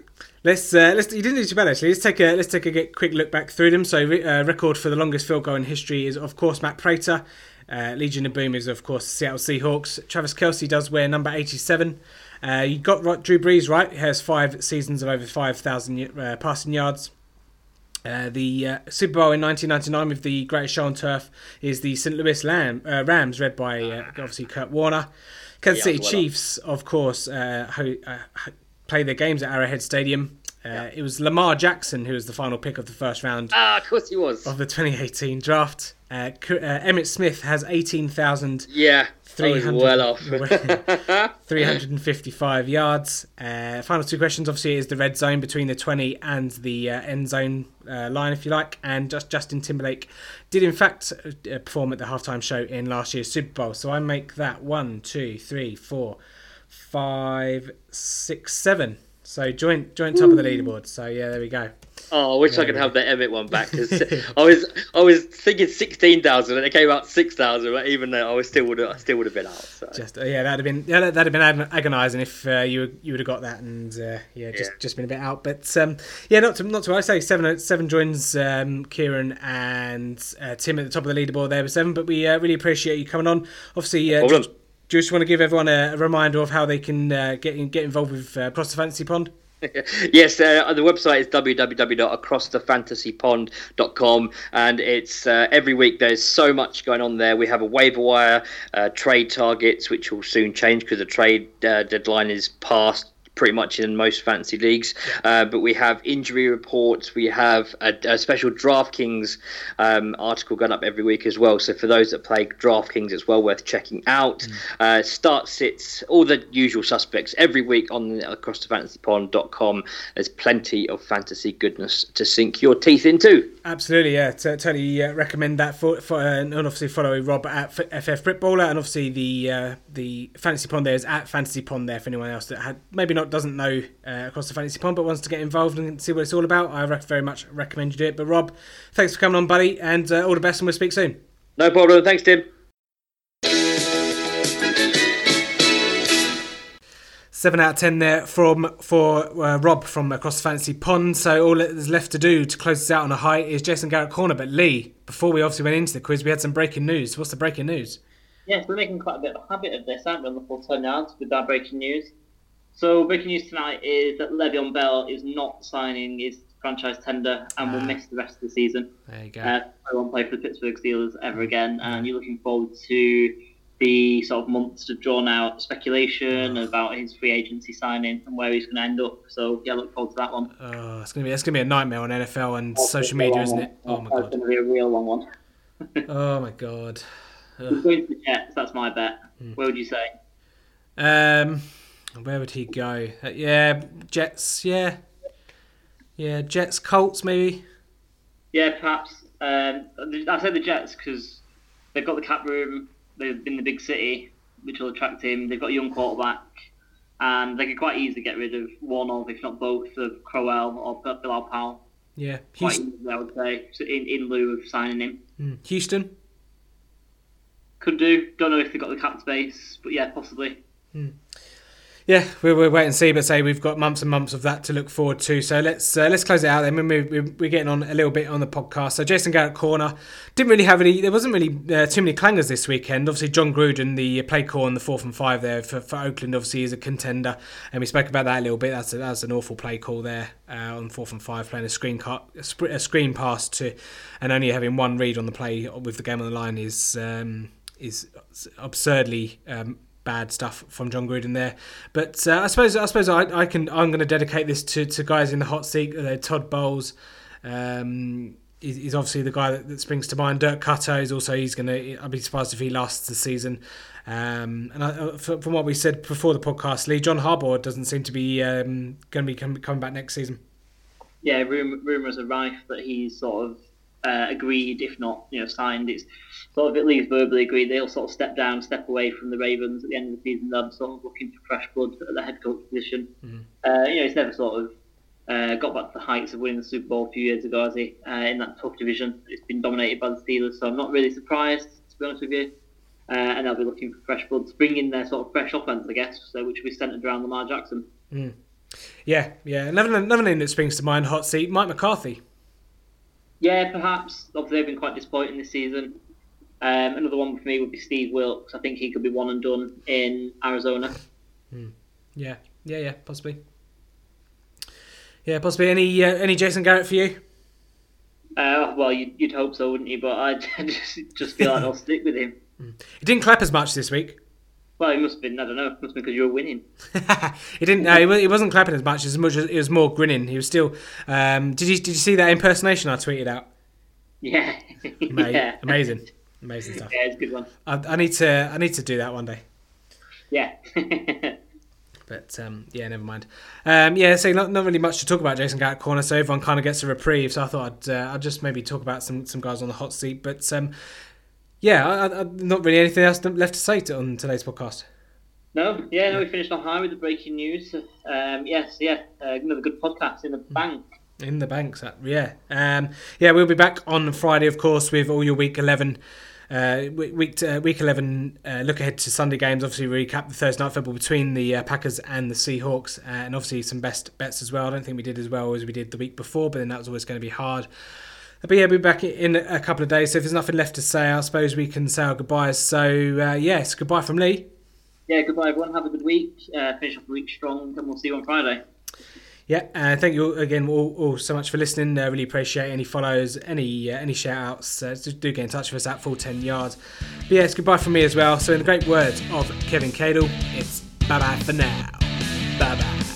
let's uh, let's. You didn't do too bad actually. Let's take a let's take a quick look back through them. So, uh, record for the longest field goal in history is of course Matt Prater. Uh, Legion of Boom is of course Seattle Seahawks. Travis Kelce does wear number eighty-seven. Uh, you got right, Drew Brees right. He has five seasons of over five thousand uh, passing yards. Uh, the uh, Super Bowl in 1999 with the greatest show on turf is the St. Louis Lam- uh, Rams, led by uh, obviously Kurt Warner. Kansas City Chiefs, of course, uh, who play their games at Arrowhead Stadium. Yeah. It was Lamar Jackson who was the final pick of the first round. Ah, of course he was. Of the 2018 draft. Uh, uh, Emmitt Smith has 18,000. Yeah, I was 300 well off. 355 yards. Uh, final two questions. Obviously, is the red zone between the 20 and the uh, end zone uh, line, if you like. And just Justin Timberlake did, in fact, uh, perform at the halftime show in last year's Super Bowl. So I make that one, two, three, four, five, six, seven. So joint joint top of the leaderboard. So yeah, there we go. Oh, I wish I could have that Emmitt one back because I was I was thinking sixteen thousand and it came out six thousand, but even though I was still would I still would have been out. So. Just uh, yeah, that'd have been yeah, that- that'd have been ag- agonising if uh, you you would have got that and uh, yeah, just Yeah. just been a bit out. But um, yeah, not to not to I say seven seven joins um, Kieran and uh, Tim at the top of the leaderboard there with seven. But we uh, really appreciate you coming on. Obviously, uh, do you just want to give everyone a, a reminder of how they can uh, get in, get involved with uh, Across the Fantasy Pond? yes, uh, the website is www.acrossthefantasypond.com, and it's uh, every week. There's so much going on there. We have a waiver wire, uh, trade targets, which will soon change because the trade uh, deadline is past. Pretty much in most fantasy leagues, uh, but we have injury reports. We have a, a special DraftKings um, article going up every week as well. So for those that play DraftKings, it's well worth checking out. Uh, start sits, all the usual suspects every week on across the fantasypond.com. There's plenty of fantasy goodness to sink your teeth into. Absolutely, yeah. T- totally uh, recommend that for, for uh, and obviously follow Rob at FF Britballer, and obviously the uh, the Fantasy Pond there is at Fantasy Pond there for anyone else that had maybe not doesn't know uh, across the Fantasy Pond but wants to get involved and see what it's all about. I rec- very much recommend you do it. But Rob, thanks for coming on, buddy, and uh, all the best, and we'll speak soon. No problem. Thanks, Tim. Seven out of ten there from for uh, Rob from across the fantasy pond. So all that's left to do to close this out on a high is Jason Garrett corner. But Lee, before we obviously went into the quiz, we had some breaking news. What's the breaking news? Yes, we're making quite a bit of a habit of this, aren't we, on the full turn yards with our breaking news. So, breaking news tonight is that Le'Veon Bell is not signing his franchise tender and will Ah. miss the rest of the season. There you go. Uh, I won't play for the Pittsburgh Steelers ever again, and you're looking forward to the sort of months of drawn out speculation about his free agency signing and where he's going to end up. So, yeah, look forward to that one. Oh, it's gonna be it's gonna be a nightmare on NFL and social media, isn't it? Oh my That's god. It's going to be a real long one. Oh my god. Going to the Jets, that's my bet. Hmm. Where would you say? Um, where would he go? Uh, yeah, Jets. Yeah, yeah, Jets, Colts, maybe. Yeah, perhaps. Um, I say the Jets because they've got the cap room. They've been the big city, which will attract him. They've got a young quarterback, and they could quite easily get rid of one of, if not both, of Crowell or Bilal Powell. Yeah, Quite Houston. easily, I would say, so in, in lieu of signing him. Hmm. Houston. Could do. Don't know if they've got the cap space, but yeah, possibly. Yeah, we'll, we'll wait and see. But say we've got months and months of that to look forward to. So let's uh, let's close it out. Then we're, we're getting on a little bit on the podcast. So Jason Garrett corner didn't really have any. There wasn't really uh, too many clangers this weekend. Obviously Jon Gruden, the play call on the fourth and five there for, for Oakland, obviously is a contender, and we spoke about that a little bit. That's a, that's an awful play call there uh, on fourth and five, playing a screen cut, a screen pass to, and only having one read on the play with the game on the line is um, is absurdly. Um, bad stuff from Jon Gruden there. But uh, I suppose I suppose I, I can I'm going to dedicate this to, to guys in the hot seat. Uh, Todd Bowles um, is, is obviously the guy that, that springs to mind. Dirk Koetter is also he's going to. I'd be surprised if he lasts the season. Um, and I, uh, from what we said before the podcast, Lee John Harbaugh doesn't seem to be um, going to be coming back next season. Yeah, rumours are rife that he's sort of uh, agreed, if not, you know, signed. It's sort of at least verbally agreed. They'll sort of step down, step away from the Ravens at the end of the season. They're sort of looking for fresh blood at the head coach position. Uh, you know, he's never sort of uh, got back to the heights of winning the Super Bowl a few years ago, has he? Uh, in that tough division, it's been dominated by the Steelers. So I'm not really surprised, to be honest with you. Uh, and they'll be looking for fresh blood to bring in their sort of fresh offense, I guess, so which will be centered around Lamar Jackson. Yeah, yeah. Another another name that springs to mind, hot seat, Mike McCarthy. Yeah, perhaps. Obviously, they've been quite disappointing this season. Um, another one for me would be Steve Wilks. I think he could be one and done in Arizona. Yeah, yeah, yeah, possibly. Yeah, possibly. Any uh, any Jason Garrett for you? Uh, well, you'd, you'd hope so, wouldn't you? But I just, just feel like I'll stick with him. He didn't clap as much this week. Well, he must have been. I don't know. It must have been because you were winning. he didn't. No, he, wasn't clapping as much as much as it was more grinning. He was still. Um, did you did you see that impersonation I tweeted out? Yeah. Mate, yeah. amazing, amazing stuff. Yeah, it's a good one. I, I need to I need to do that one day. Yeah. But um, yeah, never mind. Um, yeah, so not, not really much to talk about Jason Garrett corner, so everyone kind of gets a reprieve. So I thought I'd uh, I'd just maybe talk about some some guys on the hot seat. But um, yeah, I, I, not really anything else left to say to, on today's podcast. no, yeah, no, we finished on high with the breaking news. Um, yes, yeah, uh, another good podcast in the bank. In the banks, yeah, um, yeah. We'll be back on Friday, of course, with all your week eleven. Uh, week uh, week eleven. Uh, look ahead to Sunday games. Obviously, recap the Thursday night football between the uh, Packers and the Seahawks, uh, and obviously some best bets as well. I don't think we did as well as we did the week before, but then that was always going to be hard. But yeah, we'll be back in a couple of days. So if there's nothing left to say, I suppose we can say our goodbyes. So uh, yes, goodbye from Lee. Yeah, goodbye everyone. Have a good week. Uh, finish off the week strong, and we'll see you on Friday. Yeah, uh, thank you again all, all so much for listening. Uh, really appreciate any follows, any uh, any shout outs. Uh, just do get in touch with us at full 10 yards. But yes, goodbye from me as well. So, in the great words of Kevin Cadle, it's bye bye for now. Bye bye.